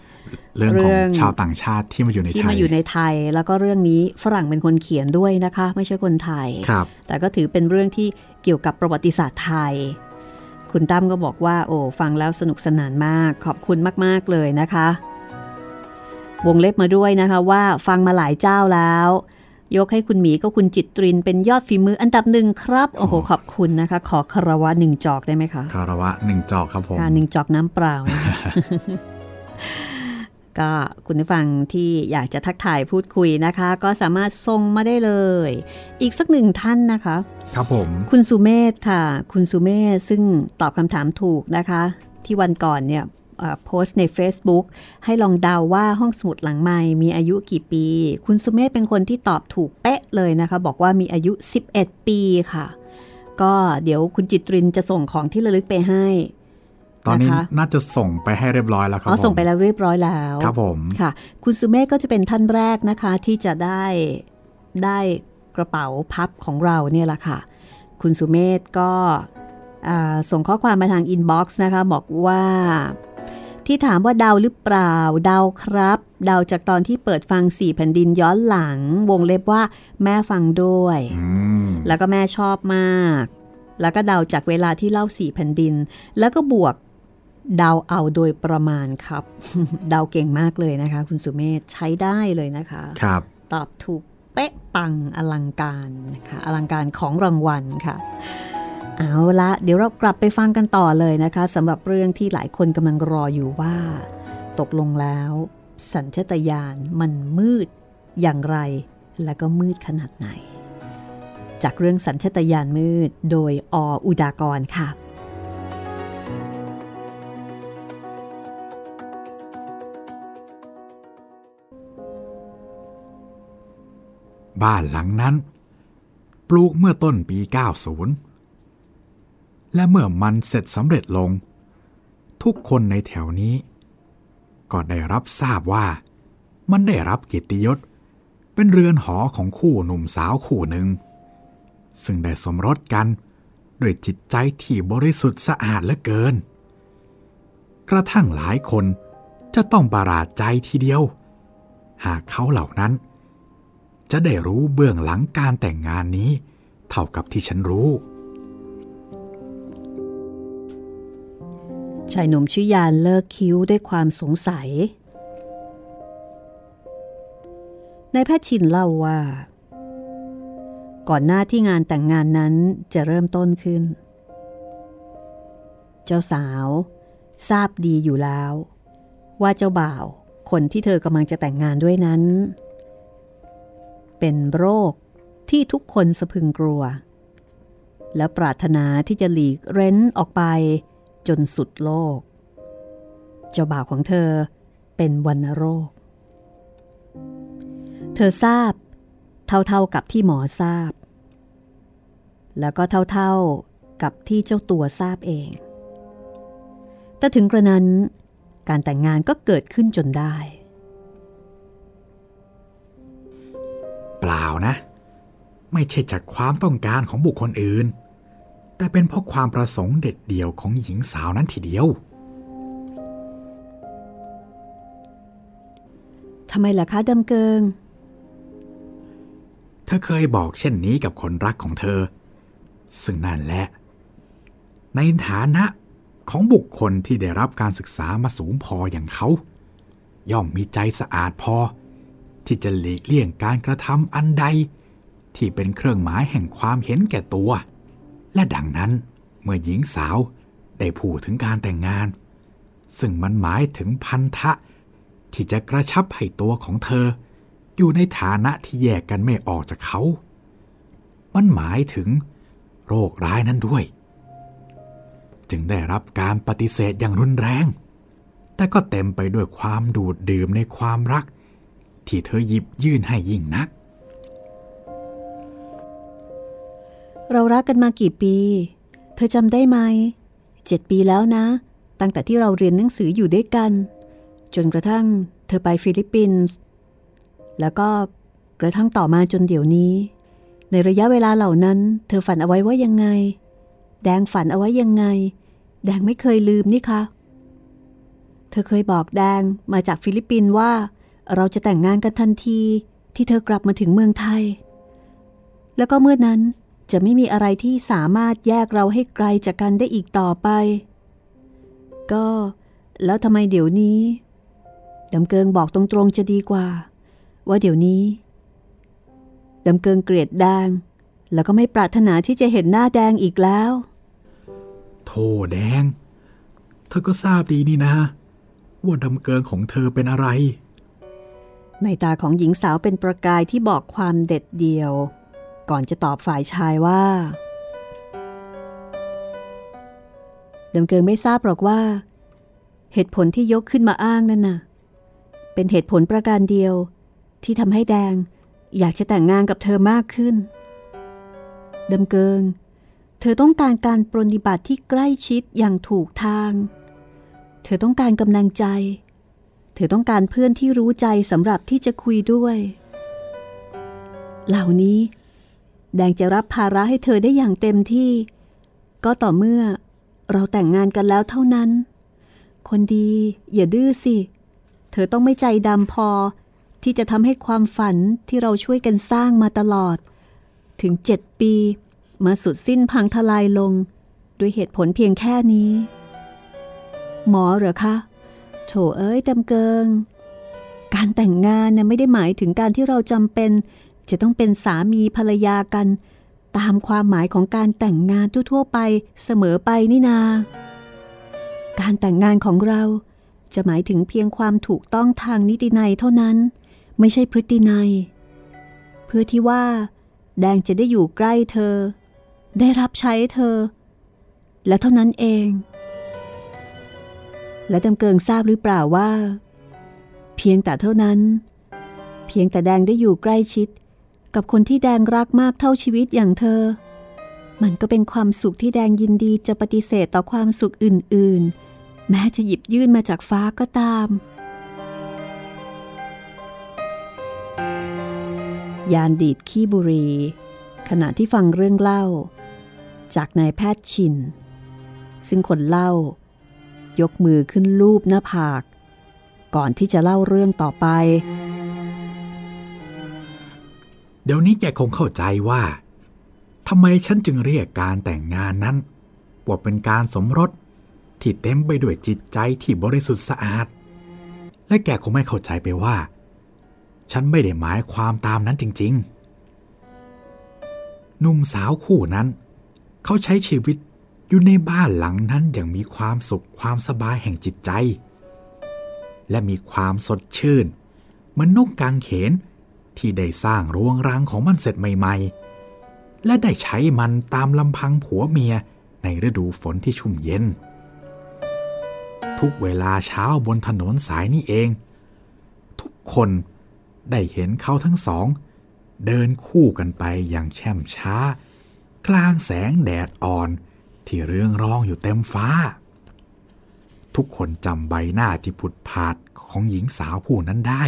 เรื่องเรื่ขององชาวต่างชาติที่มาอยู่ในที่ไทมายอยู่ในไทย แล้วก็เรื่องนี้ฝรั่งเป็นคนเขียนด้วยนะคะ ไม่ใช่คนไทยครับแต่ก็ถือเป็นเรื่องที่เกี่ยวกับประวัติศาสตร์ไทย คุณตั้มก็บอกว่า โอ้ฟังแล้วสนุกสนานมาก ขอบคุณมาก ๆ เลยนะคะ วงเล็บมาด้วยนะคะว่าฟังมาหลายเจ้าแล้ว ยกให้คุณหมีก็คุณจิตตริน เป็นยอดฝีมืออันดับหนึ่งครับ โอ้โห ขอบคุณนะคะ ขอคารวะหนึ่งจอกได้ไหมคะคารวะหนึ่งจอกครับผมค่ะหนึ่งจอกน้ำเปล่านะคะก็คุณผู้ฟังที่อยากจะทักทายพูดคุยนะคะ ก็สามารถส่งมาได้เลย อีกสักหนึ่งท่านนะคะ ครับผม คุณสุเมธค่ะ คุณสุเมธซึ่งตอบคำถามถูกนะคะ ที่วันก่อนเนี่ยเอ่อโพสต์ใน Facebook ให้ลองเดาว่าห้องสมุดหลังใหม่มีอายุกี่ปี คุณสุเมธเป็นคนที่ตอบถูกเป๊ะเลยนะคะ บอกว่ามีอายุ 11 ปีค่ะ ก็เดี๋ยวคุณจิตรินจะส่งของที่ระลึกไปให้ตอนนี้นะคะน่าจะส่งไปให้เรียบร้อยแล้วครับอ๋อผมส่งไปแล้วเรียบร้อยแล้ว ครับผม ค่ะ คุณสุเมธก็จะเป็นท่านแรกนะคะที่จะได้ได้ กระเป๋าพับของเราเนี่ยแหละค่ะ คุณสุเมธก็อ่าส่งข้อความมาทาง inbox นะคะ บอกว่าที่ถามว่าเดาหรือเปล่าเดาครับ เดาจากตอนที่เปิดฟังสี่แผ่นดินย้อนหลัง วงเล็บว่าแม่ฟังด้วยอืมแล้วก็แม่ชอบมาก แล้วก็เดาจากเวลาที่เล่าสี่แผ่นดิน แล้วก็บวกเดาเอาโดยประมาณครับ เดาเก่งมากเลยนะคะ คุณสุเมธใช้ได้เลยนะคะ ครับ ตอบถูก เป๊ะปังอลังการนะคะอลังการของรางวัลค่ะ เอาละเดี๋ยวเรากลับไปฟังกันต่อเลยนะคะสำหรับเรื่องที่หลายคนกำลังรออยู่ว่า ตกลงแล้ว สัญชตาตญาณมันมืดอย่างไร และก็มืดขนาดไหน จากเรื่องสัญชตาตญาณมืดโดยออุดากรค่ะ บ้านหลังนั้น ปลูกเมื่อต้นปี 90 และเมื่อมันเสร็จสำเร็จลง ทุกคนในแถวนี้ ก็ได้รับทราบว่า มันได้รับกียรติยศ เป็นเรือนหอของคู่หนุ่มสาวคู่หนึ่ง ซึ่งได้สมรสกันด้วยจิตใจที่บริสุทธิ์สะอาดเหลือเกิน กระทั่งหลายคนจะต้องประหลาดใจทีเดียว หากเขาเหล่านั้น จะได้รู้เบื้องหลังการแต่งงานนี้ เท่ากับที่ฉันรู้ ชายหนุ่มชื่อยานเลิกคิ้วด้วยความสงสัยนายแพทย์ชินเล่าว่า ก่อนหน้าที่งานแต่งงานนั้นจะเริ่มต้นขึ้น เจ้าสาว ทราบดีอยู่แล้ว ว่าเจ้าบ่าว คนที่เธอกำลังจะแต่งงานด้วยนั้น เป็นโรคที่ทุกคนสะพึงกลัว และปรารถนาที่จะหลีกเร้นออกไปจนสุดโลก เจ้าบ่าวของเธอเป็นวัณโรค เธอทราบเท่าๆกับที่หมอทราบ แล้วก็เท่าๆกับที่เจ้าตัวทราบเอง แต่ถึงกระนั้นการแต่งงานก็เกิดขึ้นจนได้ ปล่านะ ไม่ใช่จากความต้องการของบุคคลอื่น แต่เป็นเพราะความประสงค์เด็ดเดี่ยวของหญิงสาวนั้นทีเดียวทำไมล่ะคะดำเกิง เธอเคยบอกเช่นนี้กับคนรักของเธอ ซึ่งนั่นแหละ ในฐานะของบุคคลที่ได้รับการศึกษามาสูงพออย่างเขา ย่อมมีใจสะอาดพอ ที่จะหลีกเลี่ยงการกระทำอันใด ที่เป็นเครื่องหมายแห่งความเห็นแก่ตัว และดังนั้นเมื่อหญิงสาวได้พูดถึงการแต่งงาน ซึ่งมันหมายถึงพันธะ ที่จะกระชับให้ตัวของเธอ อยู่ในฐานะที่แยกกันไม่ออกจากเขา มันหมายถึงโรคร้ายนั้นด้วย จึงได้รับการปฏิเสธอย่างรุนแรง แต่ก็เต็มไปด้วยความดูดดื่มในความรัก ที่เธอหยิบยื่นให้ยิ่งนัก เรารักกันมากี่ปี เธอจำได้ไหมเจ็ดปีแล้วนะ ตั้งแต่ที่เราเรียนหนังสืออยู่ด้วยกัน จนกระทั่งเธอไปฟิลิปปินส์แล้วก็กระทั่งต่อมาจนเดี๋ยวนี้ ในระยะเวลาเหล่านั้น เธอฝันเอาไว้ว่ายังไง แดงฝันเอาไว้ยังไง แดงไม่เคยลืมนี่คะ เธอเคยบอกแดงมาจากฟิลิปปินส์ว่า เราจะแต่งงานกันทันทีที่เธอกลับมาถึงเมืองไทย แล้วก็เมื่อนั้นจะไม่มีอะไรที่สามารถแยกเราให้ไกลจากกันได้อีกต่อไป ก็แล้วทำไมเดี๋ยวนี้ดำเกิงบอกตรงๆจะดีกว่า ว่าเดี๋ยวนี้ดำเกิงเกลียดแดง แล้วก็ไม่ปรารถนาที่จะเห็นหน้าแดงอีกแล้ว โธ่แดง เธอก็ทราบดีนี่นะ ว่าดำเกิงของเธอเป็นอะไร ในตาของหญิงสาวเป็นประกายที่บอกความเด็ดเดี่ยว ก่อนจะตอบฝ่ายชายว่าดำเกิงไม่ทราบหรอกว่า เหตุผลที่ยกขึ้นมาอ้างนั่นน่ะ เป็นเหตุผลประการเดียวที่ทำให้แดงอยากจะแต่งงานกับเธอมากขึ้นดำเกิง เธอต้องการการปรนิบัติที่ใกล้ชิดอย่างถูกทาง เธอต้องการกำลังใจ เธอต้องการเพื่อนที่รู้ใจสำหรับที่จะคุยด้วย เหล่านี้ แดงจะรับภาระให้เธอได้อย่างเต็มที่ ก็ต่อเมื่อเราแต่งงานกันแล้วเท่านั้น คนดีอย่าดื้อสิ เธอต้องไม่ใจดำพอ ที่จะทำให้ความฝันที่เราช่วยกันสร้างมาตลอด ถึงเจ็ดปี มาสุดสิ้นพังทลายลง ด้วยเหตุผลเพียงแค่นี้ หมอเหรอคะ โถเอ้ยดำเกิง การแต่งงานนะไม่ได้หมายถึงการที่เราจำเป็น จะต้องเป็นสามีภรรยากัน ตามความหมายของการแต่งงานทั่วๆไปเสมอไปนี่นา การแต่งงานของเราจะหมายถึงเพียงความถูกต้องทางนิตินัยเท่านั้น ไม่ใช่พฤตินัย เพื่อที่ว่า แดงจะได้อยู่ใกล้เธอ ได้รับใช้เธอ และเท่านั้นเอง และดำเกิงทราบหรือเปล่าว่า เพียงแต่เท่านั้น เพียงแต่แดงได้อยู่ใกล้ชิด กับคนที่แดงรักมากเท่าชีวิตอย่างเธอ มันก็เป็นความสุขที่แดงยินดีจะปฏิเสธต่อความสุขอื่น ๆ แม้จะหยิบยื่นมาจากฟ้าก็ตาม ยานดีดขี้บุรี ขณะที่ฟังเรื่องเล่า จากนายแพทย์ชิน ซึ่งคนเล่า ยกมือขึ้นลูบหน้าผาก ก่อนที่จะเล่าเรื่องต่อไป เดี๋ยวนี้แกคงเข้าใจว่าทำไมฉันจึงเรียกการแต่งงานนั้น ว่าเป็นการสมรสที่เต็มไปด้วยจิตใจที่บริสุทธิ์สะอาด และแกคงไม่เข้าใจไปว่า ฉันไม่ได้หมายความตามนั้นจริง ๆ หนุ่มสาวคู่นั้น เขาใช้ชีวิต อยู่ในบ้านหลังนั้นอย่างมีความสุขความสบายแห่งจิตใจ และมีความสดชื่น เหมือนนกกางเขนที่ได้สร้างรวงรังของมันเสร็จใหม่ ๆ และได้ใช้มันตามลำพังผัวเมียในฤดูฝนที่ชุ่มเย็น ทุกเวลาเช้าบนถนนสายนี้เอง ทุกคนได้เห็นเขาทั้งสอง เดินคู่กันไปอย่างแช่มช้า กลางแสงแดดอ่อน ที่เรืองรองอยู่เต็มฟ้า ทุกคนจำใบหน้าที่ผุดผาดของหญิงสาวผู้นั้นได้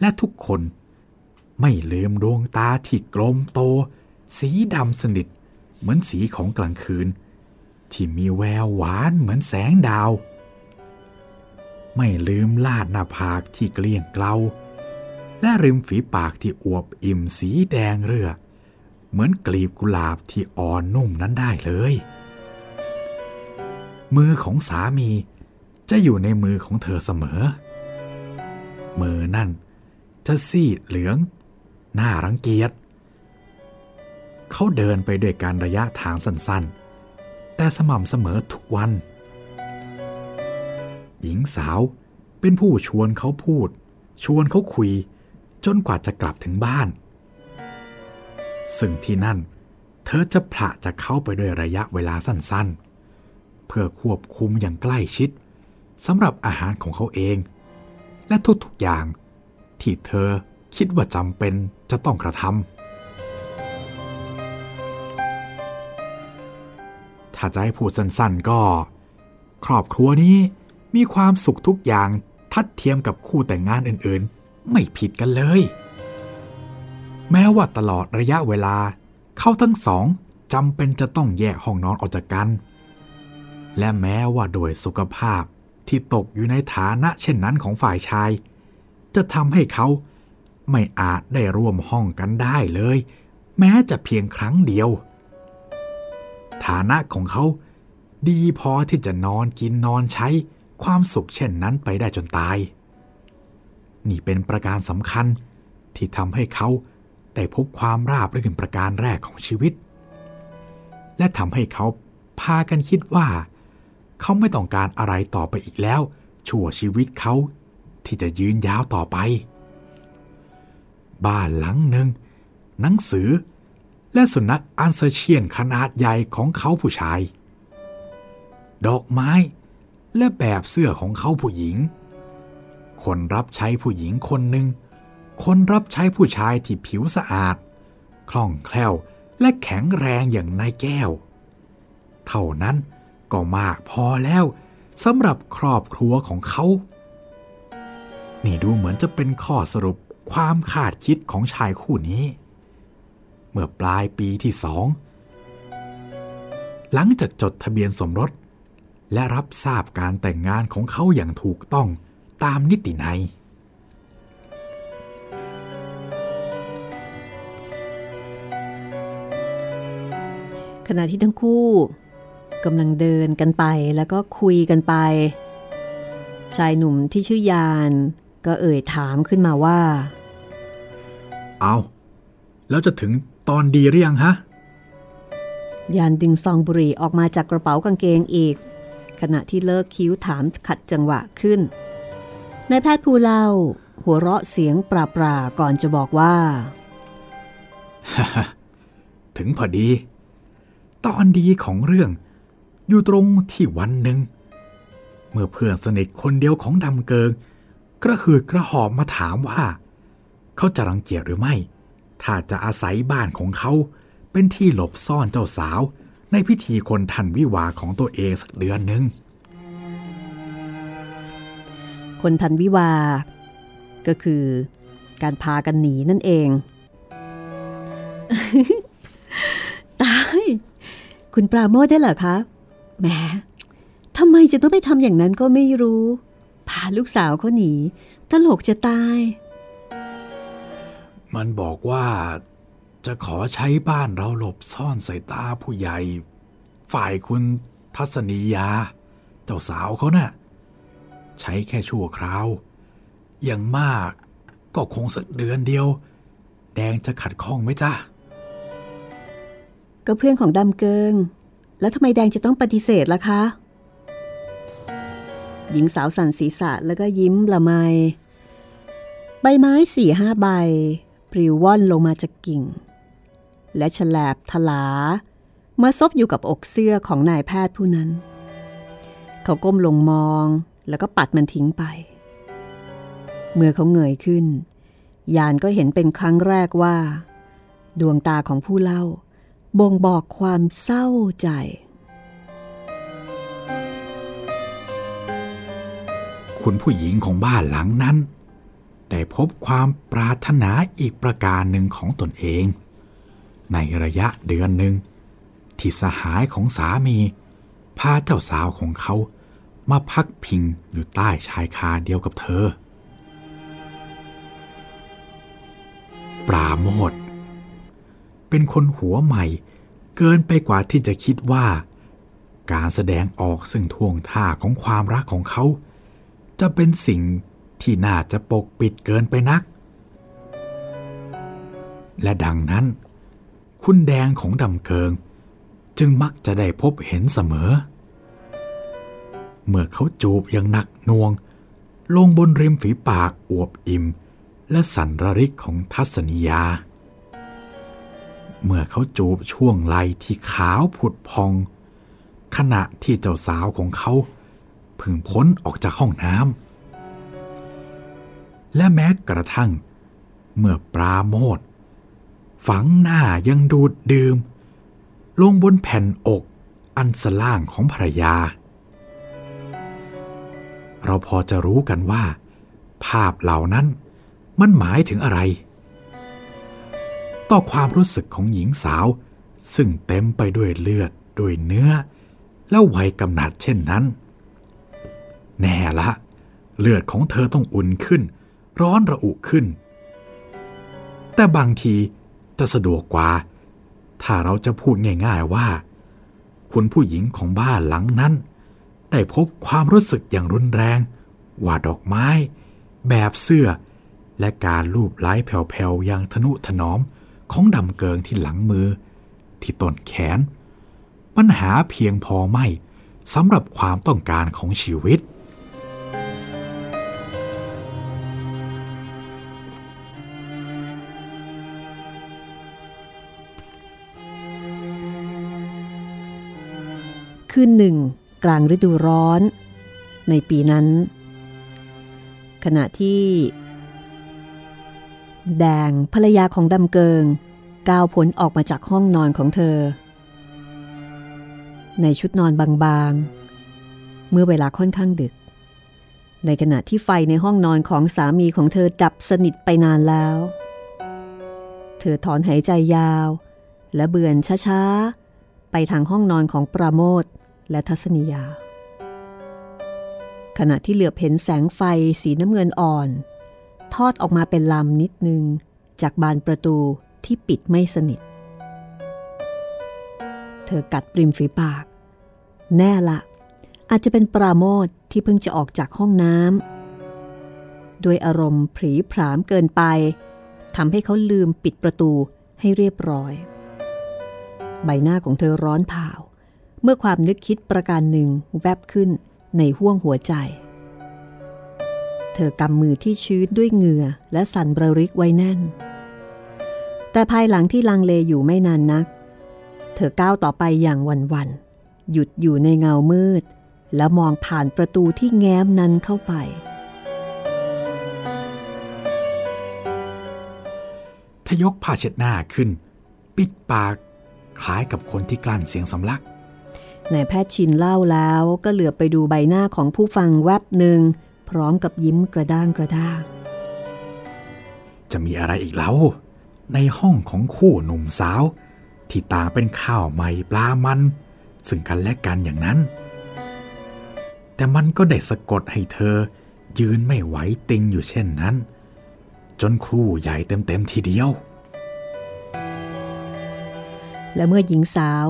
และทุกคนไม่ลืมดวงตาที่กลมโต สีดำสนิท เหมือนสีของกลางคืน ที่มีแววหวานเหมือนแสงดาว ไม่ลืมลาดหน้าผากที่เกลี้ยงเกลาและริมฝีปากที่อวบอิ่มสีแดงเรือ เหมือนกลีบกุหลาบที่อ่อนนุ่มนั้นได้เลย มือของสามีจะอยู่ในมือของเธอเสมอ มือนั่นจะซีดเหลือง หน่ารังเกียจ เขาเดินไปด้วยการระยะทางสั้นๆ แต่สม่ำเสมอทุกวัน หญิงสาวเป็นผู้ชวนเขาพูด ชวนเขาคุยจนกว่าจะกลับถึงบ้าน ซึ่งที่นั่น เธอจะผละจากเข้าไปด้วยระยะเวลาสั้นๆ เพื่อควบคุมอย่างใกล้ชิดสำหรับอาหารของเขาเอง และทุกๆอย่างที่เธอคิดว่าจำเป็นจะต้องกระทำถ้าจะให้พูดสั้นๆก็ ครอบครัวนี้มีความสุขทุกอย่างทัดเทียมกับคู่แต่งงานอื่นๆ ไม่ผิดกันเลย แม้ว่าตลอดระยะเวลา เขาทั้งสองจำเป็นจะต้องแยกห้องนอนออกจากกัน และแม้ว่าโดยสุขภาพที่ตกอยู่ในฐานะเช่นนั้นของฝ่ายชาย จะทำให้เขาไม่อาจได้ร่วมห้องกันได้เลย แม้จะเพียงครั้งเดียว ฐานะของเขาดีพอที่จะนอนกินนอนใช้ความสุขเช่นนั้นไปได้จนตาย นี่เป็นประการสำคัญที่ทำให้เขา ได้พบความราบรื่นประการแรกของชีวิต และทำให้เขาพากันคิดว่า เขาไม่ต้องการอะไรต่อไปอีกแล้ว ชั่วชีวิตเขาที่จะยืนยาวต่อไป บ้านหลังหนึ่ง หนังสือ และสุนัขอันเซเชียนขนาดใหญ่ของเขาผู้ชาย ดอกไม้และแบบเสื้อของเขาผู้หญิง คนรับใช้ผู้หญิงคนหนึ่ง คนรับใช้ผู้ชายที่ผิวสะอาด คล่องแคล่วและแข็งแรงอย่างนายแก้ว เท่านั้นก็มากพอแล้วสำหรับครอบครัวของเขา นี่ดูเหมือนจะเป็นข้อสรุปความคาดคิดของชายคู่นี้ เมื่อปลายปีที่สอง หลังจากจดทะเบียนสมรส และรับทราบการแต่งงานของเขาอย่างถูกต้องตามนิตินัย ขณะที่ทั้งคู่กำลังเดินกันไปแล้วก็คุยกันไป ชายหนุ่มที่ชื่อยาน ก็เอ่ยถามขึ้นมาว่า เอาแล้วจะถึงตอนดีหรือยังฮะ ยานดึงซองบุหรี่ออกมาจากกระเป๋ากางเกงอีก ขณะที่เลิกคิ้วถามขัดจังหวะขึ้นนายแพทย์ผู้เล่า หัวเราะเสียงปราปราก่อนจะบอกว่า ถึงพอดี ตอนดีของเรื่อง อยู่ตรงที่วันหนึ่ง เมื่อเพื่อนสนิทคนเดียวของดำเกิง กระหืดกระหอบมาถามว่า เขาจะรังเกียจหรือไม่ ถ้าจะอาศัยบ้านของเขา เป็นที่หลบซ่อนเจ้าสาว ในพิธีคนทันวิวาของตัวเองสักเดือนหนึ่งคนทันวิวา ก็คือการพากันหนีนั่นเอง ตาย คุณปราโมทได้เหรอคะแหมทำไมจะต้องไปทำอย่างนั้นก็ไม่รู้ พาลูกสาวเขาหนี ตลกจะตาย มันบอกว่าจะขอใช้บ้านเราหลบซ่อนสายตาผู้ใหญ่ ฝ่ายคุณทัศนียา เจ้าสาวเขานะ่ะ ใช้แค่ชั่วคราว อย่างมากก็คงสักเดือนเดียว แดงจะขัดข้องไหมจ้า ก็เพื่อนของดำเกิง แล้วทำไมแดงจะต้องปฏิเสธล่ะคะ หญิงสาวสั่นศีรษะแล้วก็ยิ้มละไม ใบไม้สี่ห้าใบ ปลิวว่อนลงมาจากกิ่ง และฉลบทลา มาซบอยู่กับอกเสื้อของนายแพทย์ผู้นั้น เขาก้มลงมองแล้วก็ปัดมันทิ้งไป เมื่อเขาเงยขึ้น ยานก็เห็นเป็นครั้งแรกว่า ดวงตาของผู้เล่า บ่งบอกความเศร้าใจ คุณผู้หญิงของบ้านหลังนั้น ได้พบความปรารถนาอีกประการหนึ่งของตนเอง ในระยะเดือนหนึ่ง ที่สหายของสามี พาเจ้าสาวของเขามาพักพิงอยู่ใต้ชายคาเดียวกับเธอ ปราโมท เป็นคนหัวใหม่ เกินไปกว่าที่จะคิดว่า การแสดงออกซึ่งท่วงท่าของความรักของเขา จะเป็นสิ่งที่น่าจะปกปิดเกินไปนัก และดังนั้น คุณแดงของดำเกิง จึงมักจะได้พบเห็นเสมอ เมื่อเขาจูบอย่างหนักหน่วง ลงบนริมฝีปากอวบอิ่ม และสันระริกของทัศนียา เมื่อเขาจูบช่วงไหลที่ขาวผุดพอง ขณะที่เจ้าสาวของเขาพึ่งพ้นออกจากห้องน้ำและแม้กระทั่ง เมื่อปราโมทฝังหน้ายังดูดดื่ม ลงบนแผ่นอกอันสล่างของภรรยา เราพอจะรู้กันว่า ภาพเหล่านั้นมันหมายถึงอะไร ต่อความรู้สึกของหญิงสาว ซึ่งเต็มไปด้วยเลือดด้วยเนื้อ แล้ววัยกำหนัดเช่นนั้น แน่ละ เลือดของเธอต้องอุ่นขึ้น ร้อนระอุขึ้น แต่บางทีจะสะดวกกว่า ถ้าเราจะพูดง่ายๆว่า คุณผู้หญิงของบ้านหลังนั้น ได้พบความรู้สึกอย่างรุนแรง ว่าดอกไม้ แบบเสื้อ และการลูบไล้แผ่วๆอย่างทนุถนอม ของดำเกิงที่หลังมือ ที่ต้นแขนปัญหาเพียงพอไม่สำหรับความต้องการของชีวิต คืนหนึ่ง กลางฤดูร้อน ในปีนั้น ขณะที่ แดงภรรยาของดำเกิงก้าวพ้นออกมาจากห้องนอนของเธอ ในชุดนอนบางๆ เมื่อเวลาค่อนข้างดึก ในขณะที่ไฟในห้องนอนของสามีของเธอดับสนิทไปนานแล้ว เธอถอนหายใจยาว และเบือนช้าๆ ไปทางห้องนอนของปราโมทและทัศนียา ขณะที่เหลือบเห็นแสงไฟสีน้ำเงินอ่อน ทอดออกมาเป็นลำนิดนึง จากบานประตูที่ปิดไม่สนิท เธอกัดปริมฝีปาก แน่ละ อาจจะเป็นปราโมทที่เพิ่งจะออกจากห้องน้ำด้วยอารมณ์ผีผามเกินไปทำให้เขาลืมปิดประตูให้เรียบร้อย ใบหน้าของเธอร้อนเผาเมื่อความนึกคิดประการหนึ่งแวบขึ้นในห้วงหัวใจ เธอกำมือที่ชื้นด้วยเหงื่อและสั่นบริกไว้แน่น แต่ภายหลังที่ลังเลอยู่ไม่นานนัก เธอก้าวต่อไปอย่างวันวัน หยุดอยู่ในเงามืด แล้วมองผ่านประตูที่แง้มนั้นเข้าไป ทยกผ้าเช็ดหน้าขึ้น ปิดปากคล้ายกับคนที่กลั้นเสียงสำลักนายแพทย์ชินเล่าแล้วก็เหลือไปดูใบหน้าของผู้ฟังแวบหนึ่ง พร้อมกับยิ้มกระด้างกระด้าง จะมีอะไรอีกเล่าในห้องของคู่หนุ่มสาว ที่ต่างเป็นข้าวใหม่ปลามัน ซึ่งกันและกันอย่างนั้น แต่มันก็ได้สะกดให้เธอ ยืนไม่ไหวติงอยู่เช่นนั้น จนครูใหญ่เต็มๆทีเดียว และเมื่อหญิงสาว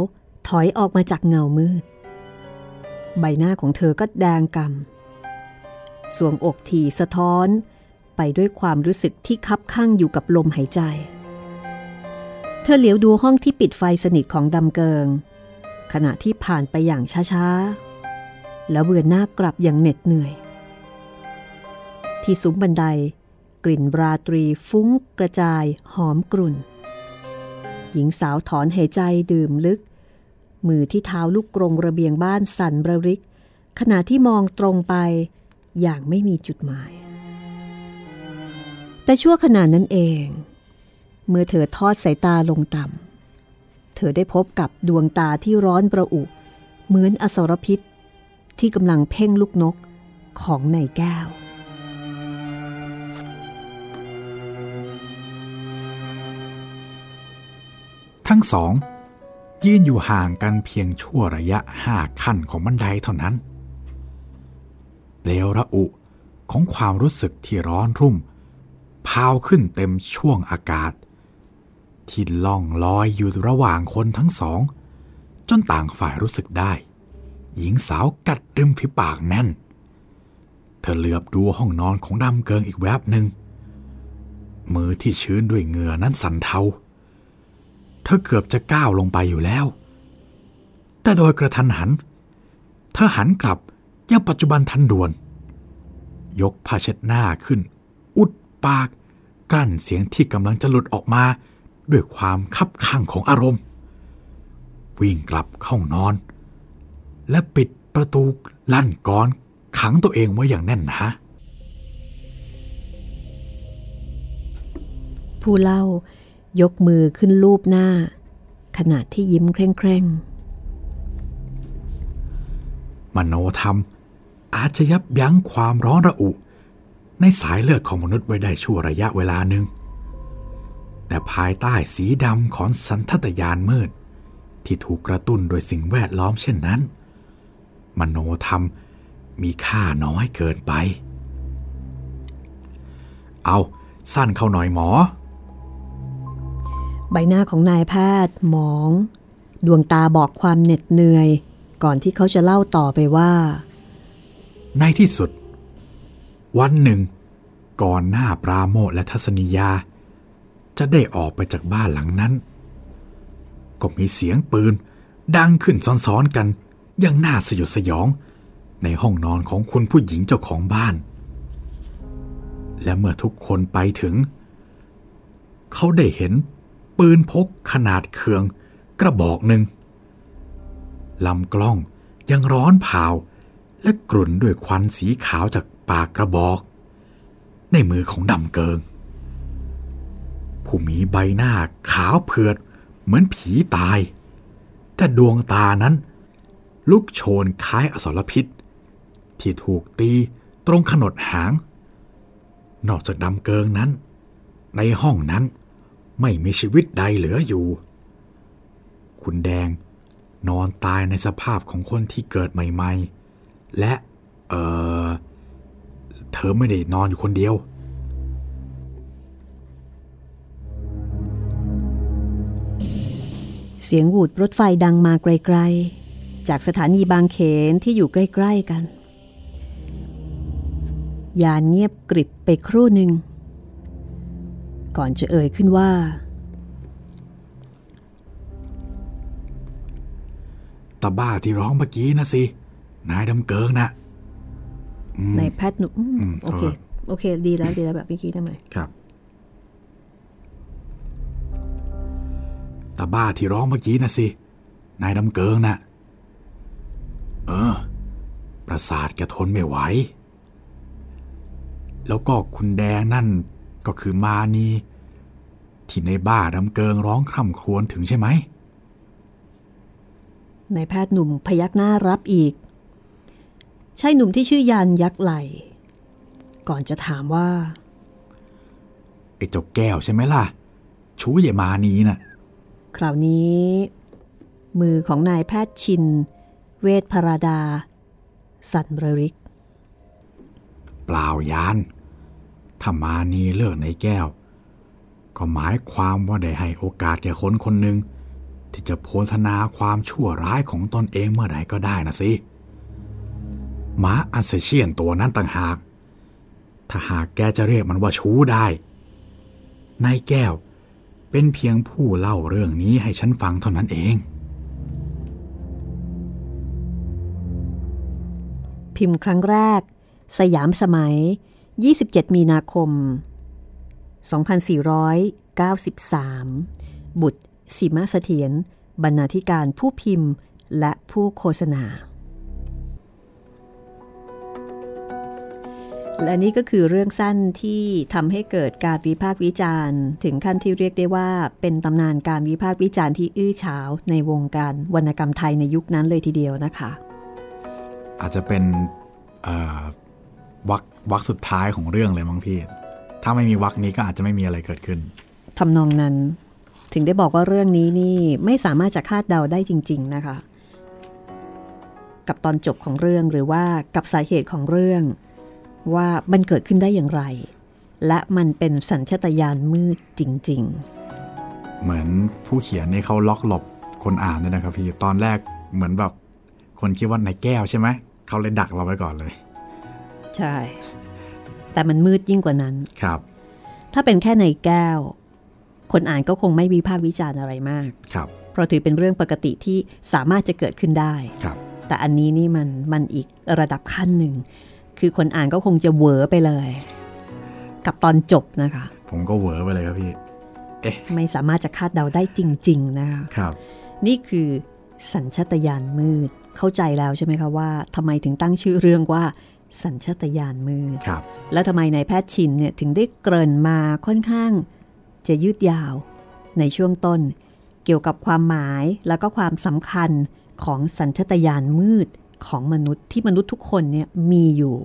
ถอยออกมาจากเงามืด ใบหน้าของเธอก็แดงกำ สวงอกถี่สะท้อน ไปด้วยความรู้สึกที่คับข้างอยู่กับลมหายใจ เธอเหลียวดูห้องที่ปิดไฟสนิทของดำเกิง ขณะที่ผ่านไปอย่างช้าๆ แล้วเบือนหน้ากลับอย่างเหน็ดเหนื่อย ที่ซุ้มบันได กลิ่นราตรีฟุ้งกระจายหอมกลุ่น หญิงสาวถอนหายใจดื่มลึก มือที่เท้าลูกกรงระเบียงบ้านสั่นระริกขณะที่มองตรงไป อย่างไม่มีจุดหมาย แต่ชั่วขณะนั้นเอง เมื่อเธอทอดสายตาลงต่ำ เธอได้พบกับดวงตาที่ร้อนประอุ เหมือนอสรพิษ ที่กำลังเพ่งลูกนกของในแก้ว ทั้งสองยืนอยู่ห่างกันเพียงชั่วระยะห้าขั้นของบันไดเท่านั้น เปลวระอุของความรู้สึกที่ร้อนรุ่ม พาวขึ้นเต็มช่วงอากาศ ที่ล่องลอยอยู่ระหว่างคนทั้งสอง จนต่างฝ่ายรู้สึกได้ หญิงสาวกัดริมฝีปากแน่น เธอเหลือบดูห้องนอนของดำเกิงอีกแวบหนึ่ง มือที่ชื้นด้วยเหงื่อนั้นสั่นเทา เธอเกือบจะก้าวลงไปอยู่แล้ว แต่โดยกระทันหัน เธอหันกลับ ยังปัจจุบันทันด่วน ยกผ้าเช็ดหน้าขึ้น อุดปาก กลั้นเสียงที่กำลังจะหลุดออกมา ด้วยความคับข้างของอารมณ์ วิ่งกลับเข้านอน และปิดประตูลั่นกรขังตัวเองไว้อย่างแน่นหนาผู้เล่ายกมือขึ้นลูบหน้า ขณะที่ยิ้มเคร่งมโนธรรม อาจจะยับยั้งความร้อนระอุ ในสายเลือดของมนุษย์ไว้ได้ชั่วระยะเวลาหนึ่ง แต่ภายใต้สีดำของสันทัตยานมืด ที่ถูกกระตุ้นโดยสิ่งแวดล้อมเช่นนั้น มโนธรรมมีค่าน้อยเกินไป เอาสั้นเข้าหน่อยหมอ ใบหน้าของนายแพทย์หมอง ดวงตาบอกความเหน็ดเหนื่อย ก่อนที่เขาจะเล่าต่อไปว่า ในที่สุด วันหนึ่ง ก่อนหน้าปราโมทและทัศนียา จะได้ออกไปจากบ้านหลังนั้น ก็มีเสียงปืนดังขึ้นซ้อนๆกันอยังน่าสยดสยอง ในห้องนอนของคุณผู้หญิงเจ้าของบ้าน และเมื่อทุกคนไปถึง เขาได้เห็นปืนพกขนาดเคืองกระบอกหนึ่งลำกล้องยังร้อนเผา และกลุ่นด้วยควันสีขาวจากปากกระบอก ในมือของดำเกิง ผู้มีใบหน้าขาวเผือดเหมือนผีตาย แต่ดวงตานั้น ลุกโชนคล้ายอสรพิษ ที่ถูกตีตรงขนดหาง นอกจากดำเกิงนั้น ในห้องนั้นไม่มีชีวิตใดเหลืออยู่ คุณแดงนอนตายในสภาพของคนที่เกิดใหม่ ๆ และเออเธอไม่ได้นอนอยู่คนเดียว เสียงหวูดรถไฟดังมาไกลๆ จากสถานีบางเขนที่อยู่ใกล้ ๆ กันยานเงียบกริบไปครู่หนึ่ง ก่อนจะเอ่ยขึ้นว่าตาบ้าที่ร้องเมื่อกี้นะสิ นายดำเกิงนะในแพทย์หนุ่มอืมอืมโอเคเออโอเค ดีแล้วดีแล้วแบบเมื่อกี้ทำไมครับตาบ้าที่ร้องเมื่อกี้นะสิ นายดำเกิงนะเออ ประสาทแกทนไม่ไหว แล้วก็คุณแดงนั่นก็คือมานีที่ในบ้าดำเกิงร้องคร่ำครวญถึงใช่ไหมนายแพทย์หนุ่มพยักหน้ารับอีก ใช่หนุ่มที่ชื่อยันยักษ์ไหล ก่อนจะถามว่า ไอ้เจ้าแก้วใช่ไหมล่ะ ชูใหญ่มานีน่ะ คราวนี้ มือของนายแพทย์ชิน เวทพราดา สันเบริก เปล่ายาน ถ้ามานีเลิกในแก้ว ก็หมายความว่าได้ให้โอกาสแก่คนคนหนึ่งที่จะโพธนาความชั่วร้ายของตนเองเมื่อไหร่ก็ได้นะสิ หมาอันเซเชียนตัวนั้นต่างหาก ถ้าหากแกจะเรียกมันว่าชู้ได้ นายแก้วเป็นเพียงผู้เล่าเรื่องนี้ให้ฉันฟังเท่านั้นเอง พิมพ์ครั้งแรก สยามสมัย 27 มีนาคม 2493 บุตรสีมาเสถียรบรรณาธิการผู้พิมพ์และผู้โฆษณา และนี่ก็คือเรื่องสั้นที่ทำให้เกิดการวิพากษ์วิจารณ์ ถึงขั้นที่เรียกได้ว่า เป็นตำนานการวิพากษ์วิจารณ์ที่อื้อฉาวในวงการวรรณกรรมไทยในยุคนั้นเลยทีเดียวนะคะ อาจจะเป็นเอ่อวักวักสุดท้ายของเรื่องเลยมั้งพี่ ถ้าไม่มีวักนี้ก็อาจจะไม่มีอะไรเกิดขึ้นทำนองนั้น ถึงได้บอกว่าเรื่องนี้นี่ไม่สามารถจะคาดเดาได้จริง ๆ นะคะ กับตอนจบของเรื่องหรือว่ากับสาเหตุของเรื่อง ว่ามันเกิดขึ้นได้อย่างไร และมันเป็นสัญชาตญาณมืดจริงเหมือนผู้เขียนนี่เขาล็อกหลบคนอ่านด้วยนะครับพี่ตอนแรกเหมือนแบบคนคิดว่านายแก้วใช่ไหมเขาเลยดักเราไว้ก่อนเลยๆใช่ แต่มันมืดยิ่งกว่านั้นครับ ถ้าเป็นแค่ในแก้ว คนอ่านก็คงไม่วิพากษ์วิจารณ์อะไรมากครับเพราะถือเป็นเรื่องปกติที่สามารถจะเกิดขึ้นได้ครับแต่อันนี้นี่มันมันอีกระดับขั้นหนึ่ง คือคนอ่านก็คงจะเหวอไปเลย กับตอนจบนะคะ ผมก็เหวอไปเลยครับพี่ไม่สามารถจะคาดเดาได้จริง ๆ นะคะครับ นี่คือสัญชาตญาณมืดเข้าใจแล้วใช่ไหมคะว่าทำไมถึงตั้งชื่อเรื่องว่าสัญชาตญาณมืดครับแล้วทำไมนายแพทย์ชินเนี่ยถึงได้เกริ่นมาค่อนข้าง จะยืดยาว ในช่วงต้น เกี่ยวกับความหมายแล้วก็ความสำคัญของสัญชาตญาณมืด ของมนุษย์ที่มนุษย์ทุกคนเนี่ยมีอยู่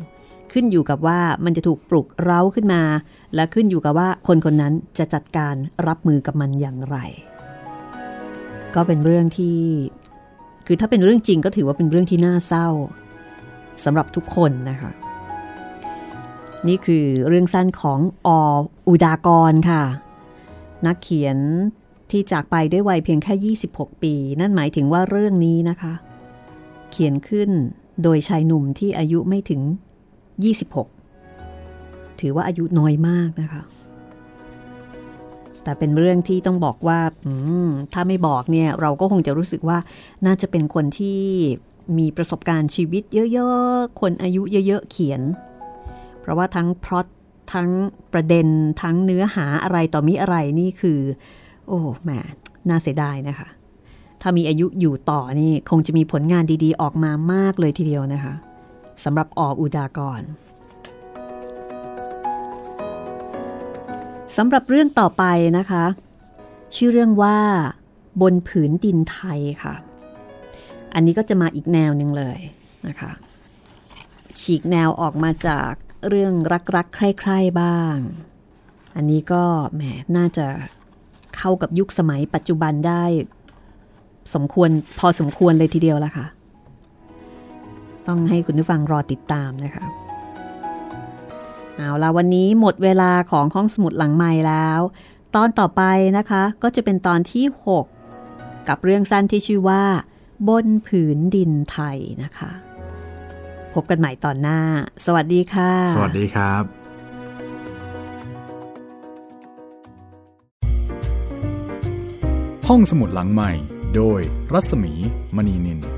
ขึ้นอยู่กับว่ามันจะถูกปลุกเร้าขึ้นมา และขึ้นอยู่กับว่าคนคนนั้นจะจัดการรับมือกับมันอย่างไร ก็เป็นเรื่องที่ คือถ้าเป็นเรื่องจริงก็ถือว่าเป็นเรื่องที่น่าเศร้าสำหรับทุกคนนะคะนี่คือเรื่องสั้นของออุดากรค่ะ นักเขียนที่จากไปด้วยวัยเพียงแค่ 26 ปี นั่นหมายถึงว่าเรื่องนี้นะคะ เขียนขึ้นโดยชายหนุ่มที่อายุไม่ถึง 26 ถือว่าอายุน้อยมากนะคะ แต่เป็นเรื่องที่ต้องบอกว่าถ้าไม่บอกเนี่ยเราก็คงจะรู้สึกว่าน่าจะเป็นคนที่มีประสบการณ์ชีวิตเยอะๆ คนอายุเยอะๆ เขียน เพราะว่าทั้งพล็อตทั้งประเด็นทั้งเนื้อหาอะไรต่อมีอะไรนี่คือ โอ้แหมน่าเสียดายนะคะ ถ้ามีอายุอยู่ต่อนี่คงจะมีผลงานดีๆ ออกมามากเลยทีเดียวนะคะสำหรับออกอุดากรสำหรับเรื่องต่อไปนะคะ ชื่อเรื่องว่าบนผืนดินไทยค่ะ อันนี้ก็จะมาอีกแนวหนึ่งเลยนะคะ ฉีกแนวออกมาจากเรื่องรักๆ ใคร่ๆ บ้าง อันนี้ก็แหมน่าจะเข้ากับยุคสมัยปัจจุบันได้ สมควรพอสมควรเลยทีเดียวละค่ะ ต้องให้คุณผู้ฟังรอติดตามนะคะ เอาละวันนี้หมดเวลาของห้องสมุดหลังใหม่แล้ว ตอนต่อไปนะคะก็จะเป็นตอนที่ 6 กับเรื่องสั้นที่ชื่อว่า บนผืนดินไทยนะคะ พบกันใหม่ตอนหน้า สวัสดีค่ะ สวัสดีครับห้องสมุดหลังใหม่ โดยรัศมีมณีนิน